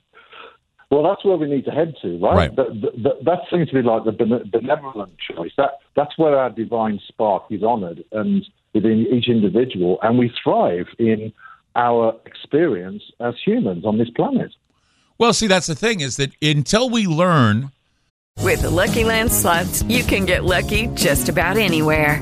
Well, that's where we need to head to, right? Right. That, that, that seems to be like the benevolent choice. That that's where our divine spark is honoured, and within each individual, and we thrive in our experience as humans on this planet. Well, see, that's the thing is that until we learn With the Lucky Land slots, you can get lucky just about anywhere.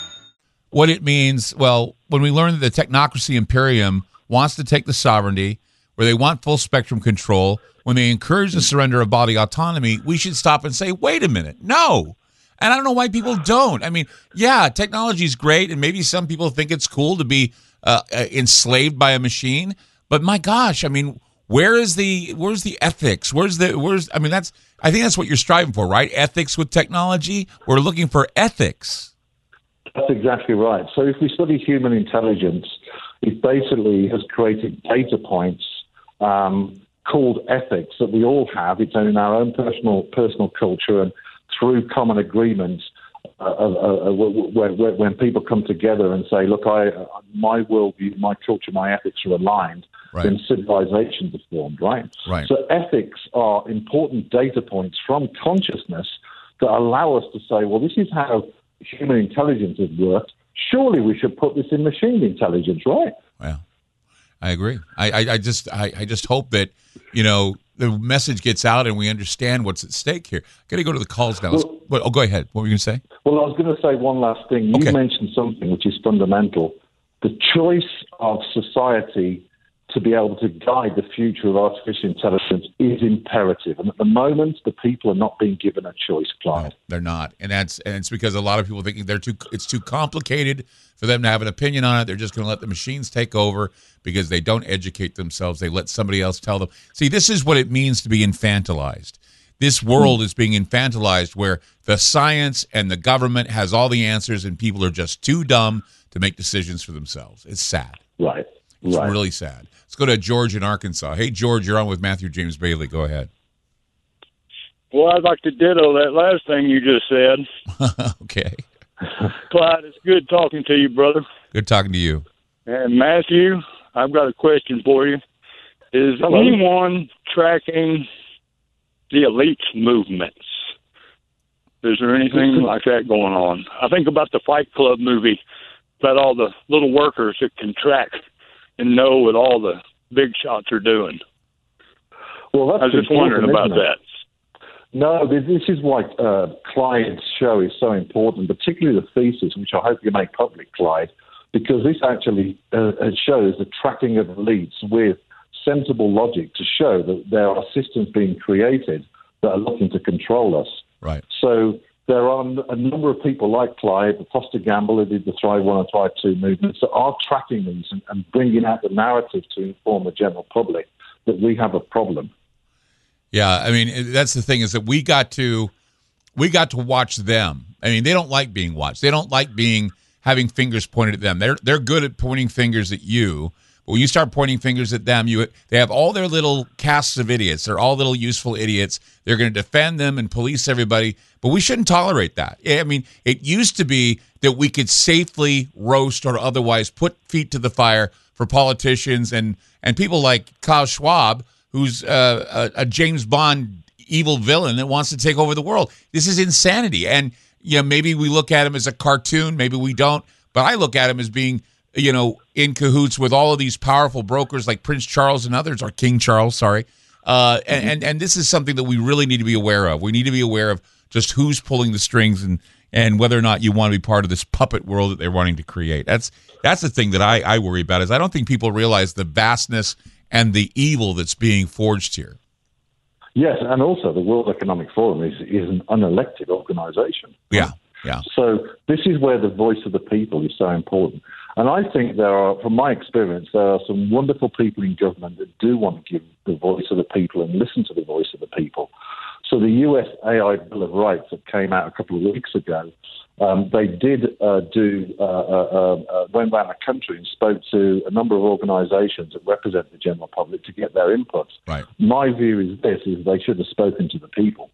What it means. Well, when we learn that the technocracy imperium wants to take the sovereignty, where they want full spectrum control, when they encourage the surrender of body autonomy, we should stop and say, wait a minute, no. And I don't know why people don't. I mean, yeah, technology is great, and maybe some people think it's cool to be uh, uh, enslaved by a machine. But my gosh, I mean, where is the where's the ethics? Where's the where's? I mean, that's I think that's what you're striving for, right? Ethics with technology. We're looking for ethics. That's exactly right. So if we study human intelligence, it basically has created data points um, called ethics that we all have. It's in our own personal personal culture and through common agreements. Uh, uh, uh, when, when, when people come together and say, "Look, I, uh, my worldview, my culture, my ethics are aligned," Right. then civilizations are formed, right? Right. So ethics are important data points from consciousness that allow us to say, "Well, this is how human intelligence has worked. Surely we should put this in machine intelligence, right?" Well, I agree. I, I, I just I, I just hope that you know the message gets out and we understand what's at stake here. I Got to go to the calls now. Let's, oh, go ahead. What were you going to say? Well, I was going to say one last thing. You mentioned something which is fundamental. The choice of society to be able to guide the future of artificial intelligence is imperative. And at the moment, the people are not being given a choice, Clyde. They're not, and that's and it's because a lot of people think they're too. It's too complicated for them to have an opinion on it. They're just going to let the machines take over because they don't educate themselves. They let somebody else tell them. See, this is what it means to be infantilized. This world is being infantilized where the science and the government has all the answers and people are just too dumb to make decisions for themselves. It's sad. Right. It's Right. really sad. Let's go to George in Arkansas. Hey, George, you're on with Matthew James Bailey. Go ahead. Well, I'd like to ditto that last thing you just said. <laughs> okay. Clyde, it's good talking to you, brother. Good talking to you. And Matthew, I've got a question for you. Is Hello. anyone tracking the elite movements? Is there anything <laughs> like that going on? I think about the Fight Club movie about all the little workers that can track and know what all the big shots are doing. Well, that's I was just important, wondering about isn't that. No, this this is why uh, Clyde's show is so important, particularly the thesis, which I hope you make public, Clyde, because this actually uh, uh, shows the tracking of elites with sensible logic to show that there are systems being created that are looking to control us. Right. So there are a number of people like the Foster Gamble, who did the Thrive 1 and Thrive 2 movements, that are tracking these and, and bringing out the narrative to inform the general public that we have a problem. Yeah, I mean that's the thing is that we got to we got to watch them. I mean, they don't like being watched. They don't like being having fingers pointed at them. They're they're good at pointing fingers at you. When you start pointing fingers at them, you they have all their little casts of idiots. They're all little useful idiots. They're going to defend them and police everybody. But we shouldn't tolerate that. I mean, it used to be that we could safely roast or otherwise put feet to the fire for politicians and and people like Klaus Schwab, who's uh, a, a James Bond evil villain that wants to take over the world. This is insanity. And you know, maybe we look at him as a cartoon, maybe we don't. But I look at him as being, you know, in cahoots with all of these powerful brokers like Prince Charles and others, or King Charles, sorry. Uh, and, and and this is something that we really need to be aware of. We need to be aware of just who's pulling the strings and and whether or not you want to be part of this puppet world that they're wanting to create. That's that's the thing that I, I worry about is I don't think people realize the vastness and the evil that's being forged here. Yes, and also the World Economic Forum is, is an unelected organization. Yeah, yeah. So this is where the voice of the people is so important. And I think there are, from my experience, there are some wonderful people in government that do want to give the voice of the people and listen to the voice of the people. So the US AI Bill of Rights that came out a couple of weeks ago, um, they did uh, do uh, uh, uh, went around the country and spoke to a number of organisations that represent the general public to get their input. Right. My view is this: is they should have spoken to the people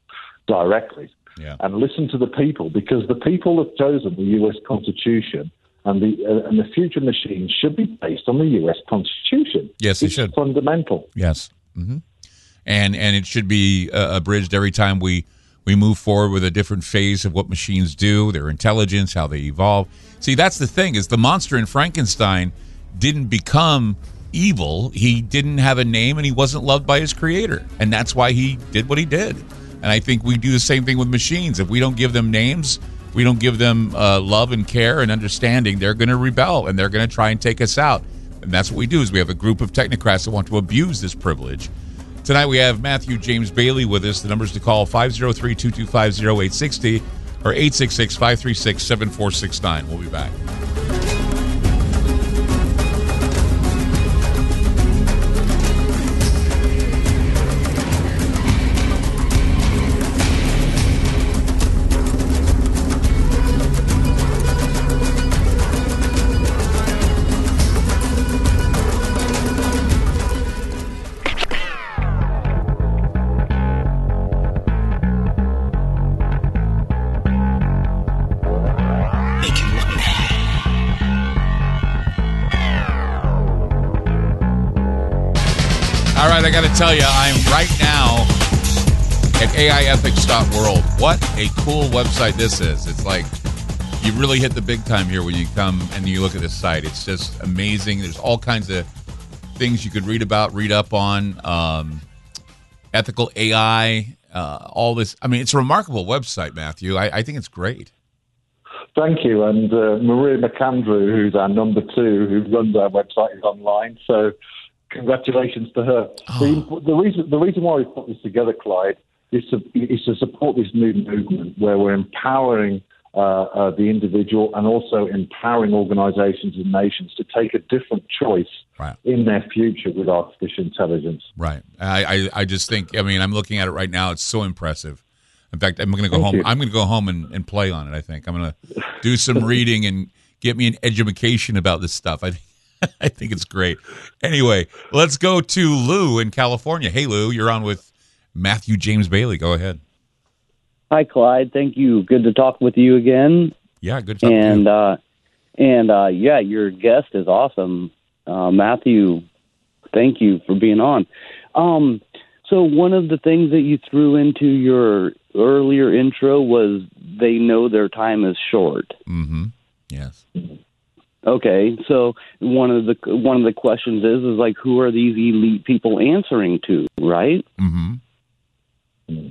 directly Yeah. and listened to the people because the people have chosen the U.S. Constitution. And the uh, and the future machines should be based on the U.S. Constitution. Yes, it's should. Fundamental. Yes. hmm And and it should be uh, abridged every time we we move forward with a different phase of what machines do, their intelligence, how they evolve. See, that's the thing is the monster in Frankenstein didn't become evil. He didn't have a name and he wasn't loved by his creator. And that's why he did what he did. And I think we do the same thing with machines. If we don't give them names, we don't give them uh, love and care and understanding, they're going to rebel and they're going to try and take us out. And that's what we do is we have a group of technocrats that want to abuse this privilege. Tonight we have Matthew James Bailey with us. The numbers to call 503-225-0860 or 866-536-7469. We'll be back. Tell you, I'm right now at AIethics.world. What a cool website this is. It's like you really hit the big time here when you come and you look at this site. It's just amazing. There's all kinds of things you could read about, read up on, um, ethical AI, uh, all this. I mean, it's a remarkable website, Matthew. I, I think it's great. Thank you. And uh, Maria McAndrew, who's our number two, who runs our website, is online. So congratulations to her. The, the reason the reason why we put this together, Clyde, is to is to support this new movement where we're empowering. Uh, uh, the individual and also empowering organizations and nations to take a different choice Right. in their future with artificial intelligence. Right. I, I, I just think, I mean, I'm looking at it right now. It's so impressive. In fact, I'm going to go Thank home. you. I'm going to go home and, and play on it. I think I'm going to do some reading and get me an education about this stuff. I, <laughs> I think it's great. Anyway, let's go to Lou in California. Hey, Lou, you're on with Matthew James Bailey. Go ahead. Hi, Clyde. Thank you. Good to talk with you again. Yeah, good to talk and to you. uh, and uh, yeah, your guest is awesome, uh, Matthew. Thank you for being on. Um, so one of the things that you threw into your earlier intro was they know their time is short. Mm-hmm. Yes. Okay, so one of the one of the questions is is like who are these elite people answering to, right? Mm-hmm.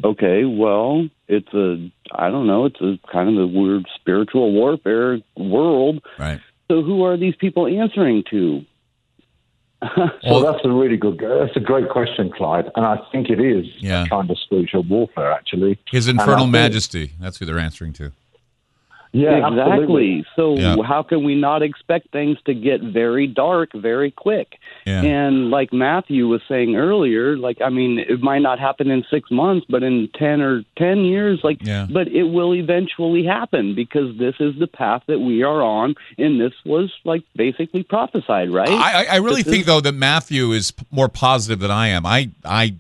Okay, well, it's a I don't know, it's a kind of a weird spiritual warfare world. Right. So who are these people answering to? <laughs> So that's a really good. That's a great question, Clyde, and I think it is Yeah. kind of spiritual warfare, actually. His And I infernal think- majesty. That's who they're answering to. Yeah, exactly. absolutely. So Yeah. how can we not expect things to get very dark very quick? Yeah. And like Matthew was saying earlier, like I mean, it might not happen in six months, but in ten or ten years, like, Yeah. but it will eventually happen because this is the path that we are on, and this was like basically prophesied, right? I, I- I really This think is- though that Matthew is more positive than I am. I I.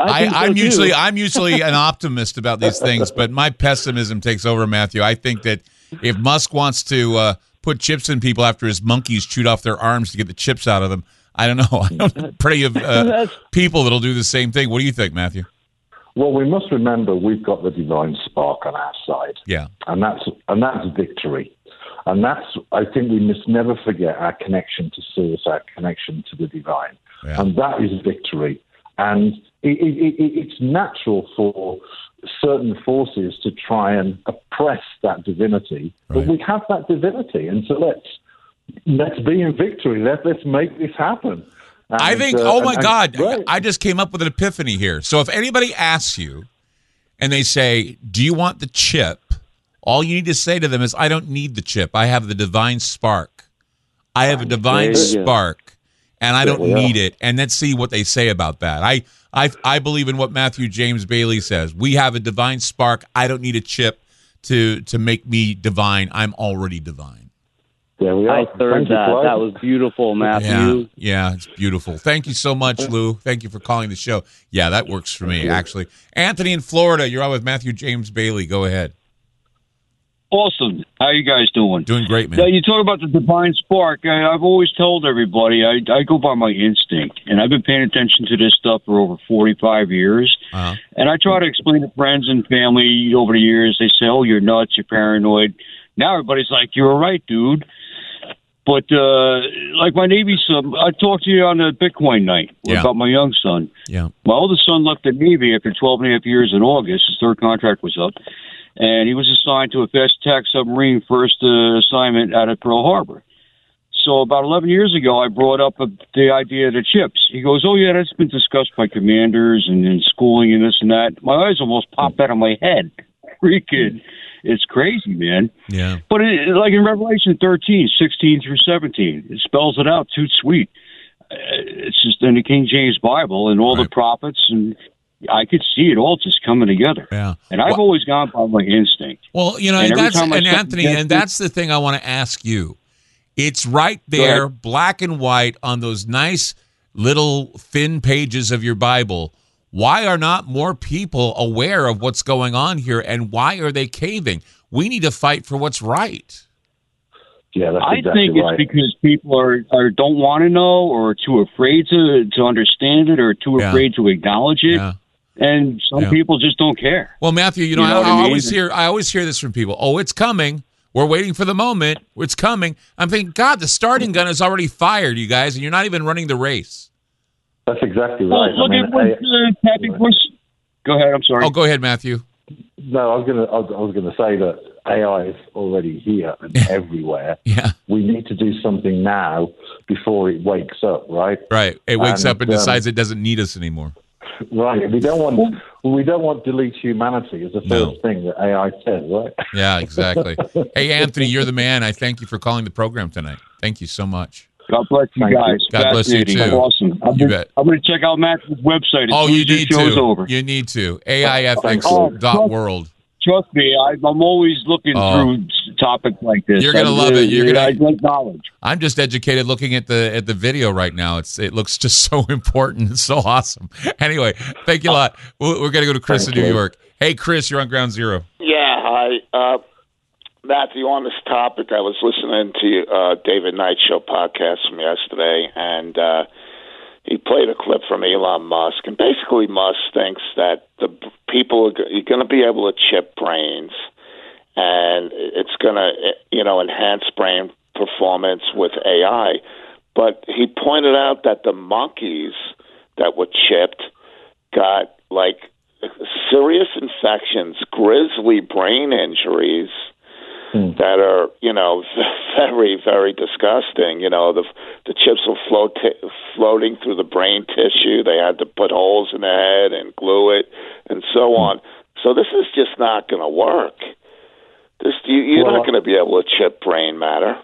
I think so, I'm too. usually I'm <laughs> usually an optimist about these things, but my pessimism takes over, Matthew. I think that if Musk wants to uh, put chips in people after his monkeys chewed off their arms to get the chips out of them, I don't know. <laughs> I don't pray of uh, <laughs> people that'll do the same thing. What do you think, Matthew? Well, we must remember we've got the divine spark on our side. Yeah. and that's and that's victory. And that's I think we must never forget our connection to source, our connection to the divine, Yeah. and that is victory. And it, it, it, it's natural for certain forces to try and oppress that divinity, but we have that divinity, and so let's let's be in victory. Let let's make this happen. I think. uh, oh my and- God! and- right. I just came up with an epiphany here. So if anybody asks you, and they say, "Do you want the chip?" All you need to say to them is, "I don't need the chip. I have the divine spark. I have a divine There you go. spark, and I don't need it." And let's see what they say about that. I, I, I believe in what Matthew James Bailey says. We have a divine spark. I don't need a chip to to make me divine. I'm already divine. There we are. I third Thank you, that. Clyde. That was beautiful, Matthew. Yeah, yeah, it's beautiful. Thank you so much, Lou. Thank you for calling the show. Yeah, that works for me, actually. Anthony in Florida, you're on with Matthew James Bailey. Go ahead. Awesome. How you guys doing? Doing great, man. Now, you talk about the divine spark. I, I've always told everybody I, I go by my instinct, and I've been paying attention to this stuff for over 45 years. Uh-huh. And I try to explain to friends and family over the years. They say, "Oh, you're nuts. You're paranoid." Now everybody's like, "You're right, dude." But uh, like my Navy son, I talked to you on the Bitcoin night Yeah. about my young son. Yeah. My oldest son left the Navy after 12 and a half years in August. His third contract was up, and he was assigned to a fast attack submarine first uh, assignment out of Pearl Harbor. So about 11 years ago, I brought up uh the idea of the chips. He goes, "Oh yeah, that's been discussed by commanders and in schooling and this and that." My eyes almost popped out of my head. <laughs> Freaking, it's crazy, man. Yeah. But it, like in Revelation 13, 16 through 17, it spells it out too sweet. Uh, It's just in the King James Bible and all the prophets, and I could see it all just coming together. Yeah. And I've always gone by my instinct. Well, you know, And and, that's and Anthony, and it- that's the thing I want to ask you. It's right there, black and white, on those nice little thin pages of your Bible. Why are not more people aware of what's going on here, and why are they caving? We need to fight for what's right. Yeah, that's I think it's right. because people are, are don't want to know, or too afraid to to understand it, or too Yeah. afraid to acknowledge it. Yeah. And some Yeah. people just don't care. Well, Matthew, you know, You know I, I I mean? always hear I always hear this from people. Oh, it's coming. We're waiting for the moment. It's coming. I'm thinking, God, the starting gun is already fired, you guys, and you're not even running the race. That's exactly Well, right. look I mean, at what I- uh, Pappy Bush. Go ahead. I'm sorry. Oh, go ahead, Matthew. No, I was gonna. I was, I was gonna say that AI is already here and <laughs> everywhere. Yeah. We need to do something now before it wakes up, right? Right. It wakes And, up and um, decides it doesn't need us anymore. Right. We don't want. We don't want delete humanity as the first No. thing that AI says, right? Yeah, exactly. <laughs> hey, Anthony, you're the man. I thank you for calling the program tonight. Thank you so much. God bless you Thank you. guys. God bless you, Fascinating. too. Awesome. I'm You gonna, bet. I'm going to check out Matt's website Oh, you as this need to. over. You need to. Oh, AIethics.world. Trust me, I, I'm always looking Oh. through topics like this. You're gonna I- love it. You're I- gonna- I like knowledge. I'm just educated looking at the at the video right now. It's it looks just <laughs> so important. It's so awesome. <laughs> Anyway, thank you a lot. We're, we're gonna go to Chris Thank in New you. York. Hey, Chris, you're on Ground Zero. Yeah, hi. Uh, Matthew, on this topic, I was listening to uh, David Knight show podcast from yesterday, and uh, he played a clip from Elon Musk, and basically Musk thinks that the people are going to be able to chip brains, and it's going to you know enhance brain performance with AI. But he pointed out that the monkeys that were chipped got like serious infections, grisly brain injuries, that are you know <laughs> very very disgusting. You know the the chips will float floating through the brain tissue. They had to put holes in the head and glue it and so on. So this is just not going to work. This you, you're Well, not going to be able to chip brain matter.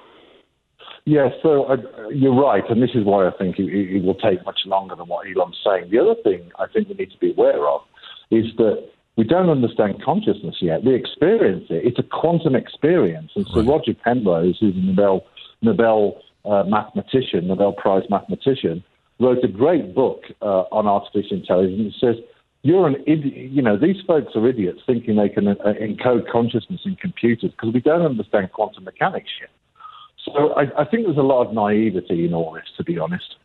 Yeah, so uh, you're right, and this is why I think it, it will take much longer than what Elon's saying. The other thing I think we need to be aware of is that we don't understand consciousness yet. We experience it; it's a quantum experience. And so Roger Penrose, who's a Nobel Nobel uh, mathematician, Nobel Prize mathematician, wrote a great book uh, on artificial intelligence. It says you're an idiot. You know, these folks are idiots thinking they can uh, encode consciousness in computers because we don't understand quantum mechanics yet. So I, I think there's a lot of naivety in all this, to be honest.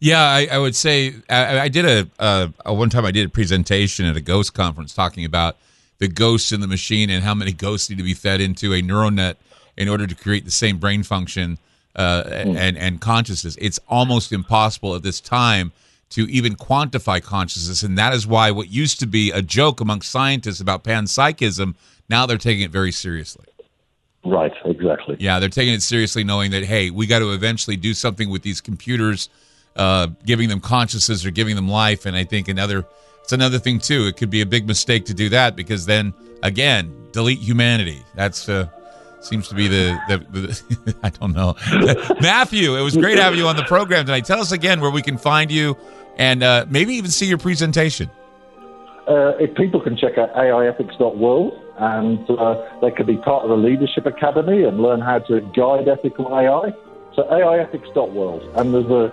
Yeah, I, I would say I, I did a, a, a one time I did a presentation at a ghost conference talking about the ghosts in the machine and how many ghosts need to be fed into a neural net in order to create the same brain function uh, and and consciousness. It's almost impossible at this time to even quantify consciousness, and that is why what used to be a joke amongst scientists about panpsychism now they're taking it very seriously. Right, exactly. Yeah, they're taking it seriously, knowing that hey, we got to eventually do something with these computers, uh, giving them consciousness or giving them life. And I think another, it's another thing too. It could be a big mistake to do that because then again, delete humanity. That's uh, seems to be the the, the <laughs> I don't know. <laughs> Matthew, it was great having you on the program tonight. Tell us again where we can find you and uh, maybe even see your presentation. Uh, if people can check out AIethics.world and uh, they can be part of the Leadership Academy and learn how to guide ethical AI. So AIethics.world. And there's a,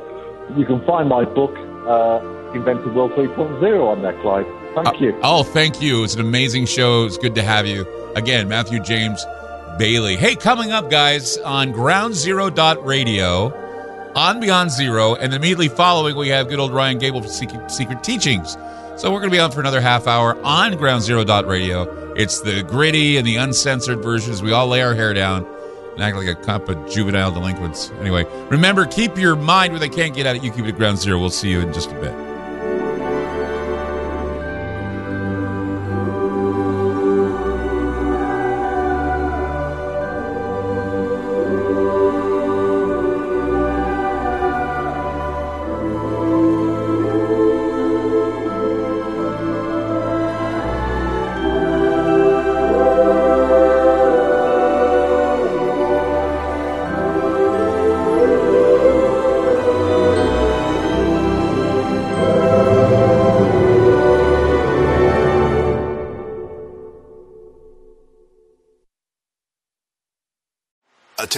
you can find my book, uh, Inventing World 3.0 on there, Clyde. Thank you. Oh, thank you. It's an amazing show. It's good to have you. Again, Matthew James Bailey. Hey, coming up, guys, on Ground Zero Dot Radio, on Beyond Zero, and immediately following, we have good old Ryan Gable for Secret, Secret Teachings. So we're going to be on for another half hour on Ground Zero Dot Radio. It's the gritty and the uncensored versions. We all lay our hair down and act like a cup of juvenile delinquents. Anyway, remember, keep your mind where they can't get at it. You keep it at Ground Zero. We'll see you in just a bit.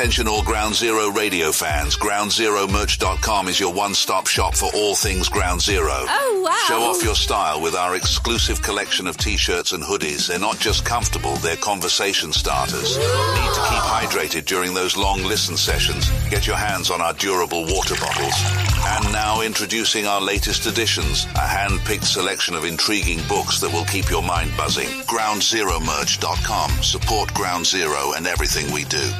Attention all Ground Zero radio fans. GroundZeroMerch.com is your one-stop shop for all things Ground Zero. Oh, wow. Show off your style with our exclusive collection of t-shirts and hoodies. They're not just comfortable, they're conversation starters. Need to keep hydrated during those long listen sessions? Get your hands on our durable water bottles. And now introducing our latest editions, a hand-picked selection of intriguing books that will keep your mind buzzing. GroundZeroMerch.com. Support Ground Zero and everything we do.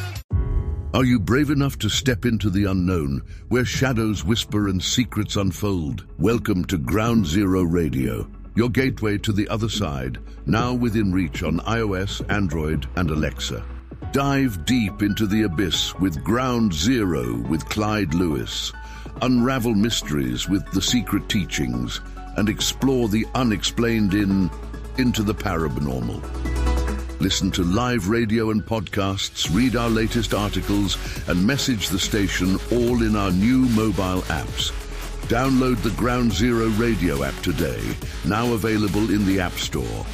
Are you brave enough to step into the unknown, where shadows whisper and secrets unfold? Welcome to Ground Zero Radio, your gateway to the other side, now within reach on iOS, Android, and Alexa. Dive deep into the abyss with Ground Zero with Clyde Lewis. Unravel mysteries with The Secret Teachings, and explore the unexplained in Into the Paranormal. Listen to live radio and podcasts, read our latest articles, and message the station all in our new mobile apps. Download the Ground Zero radio app today, now available in the App Store.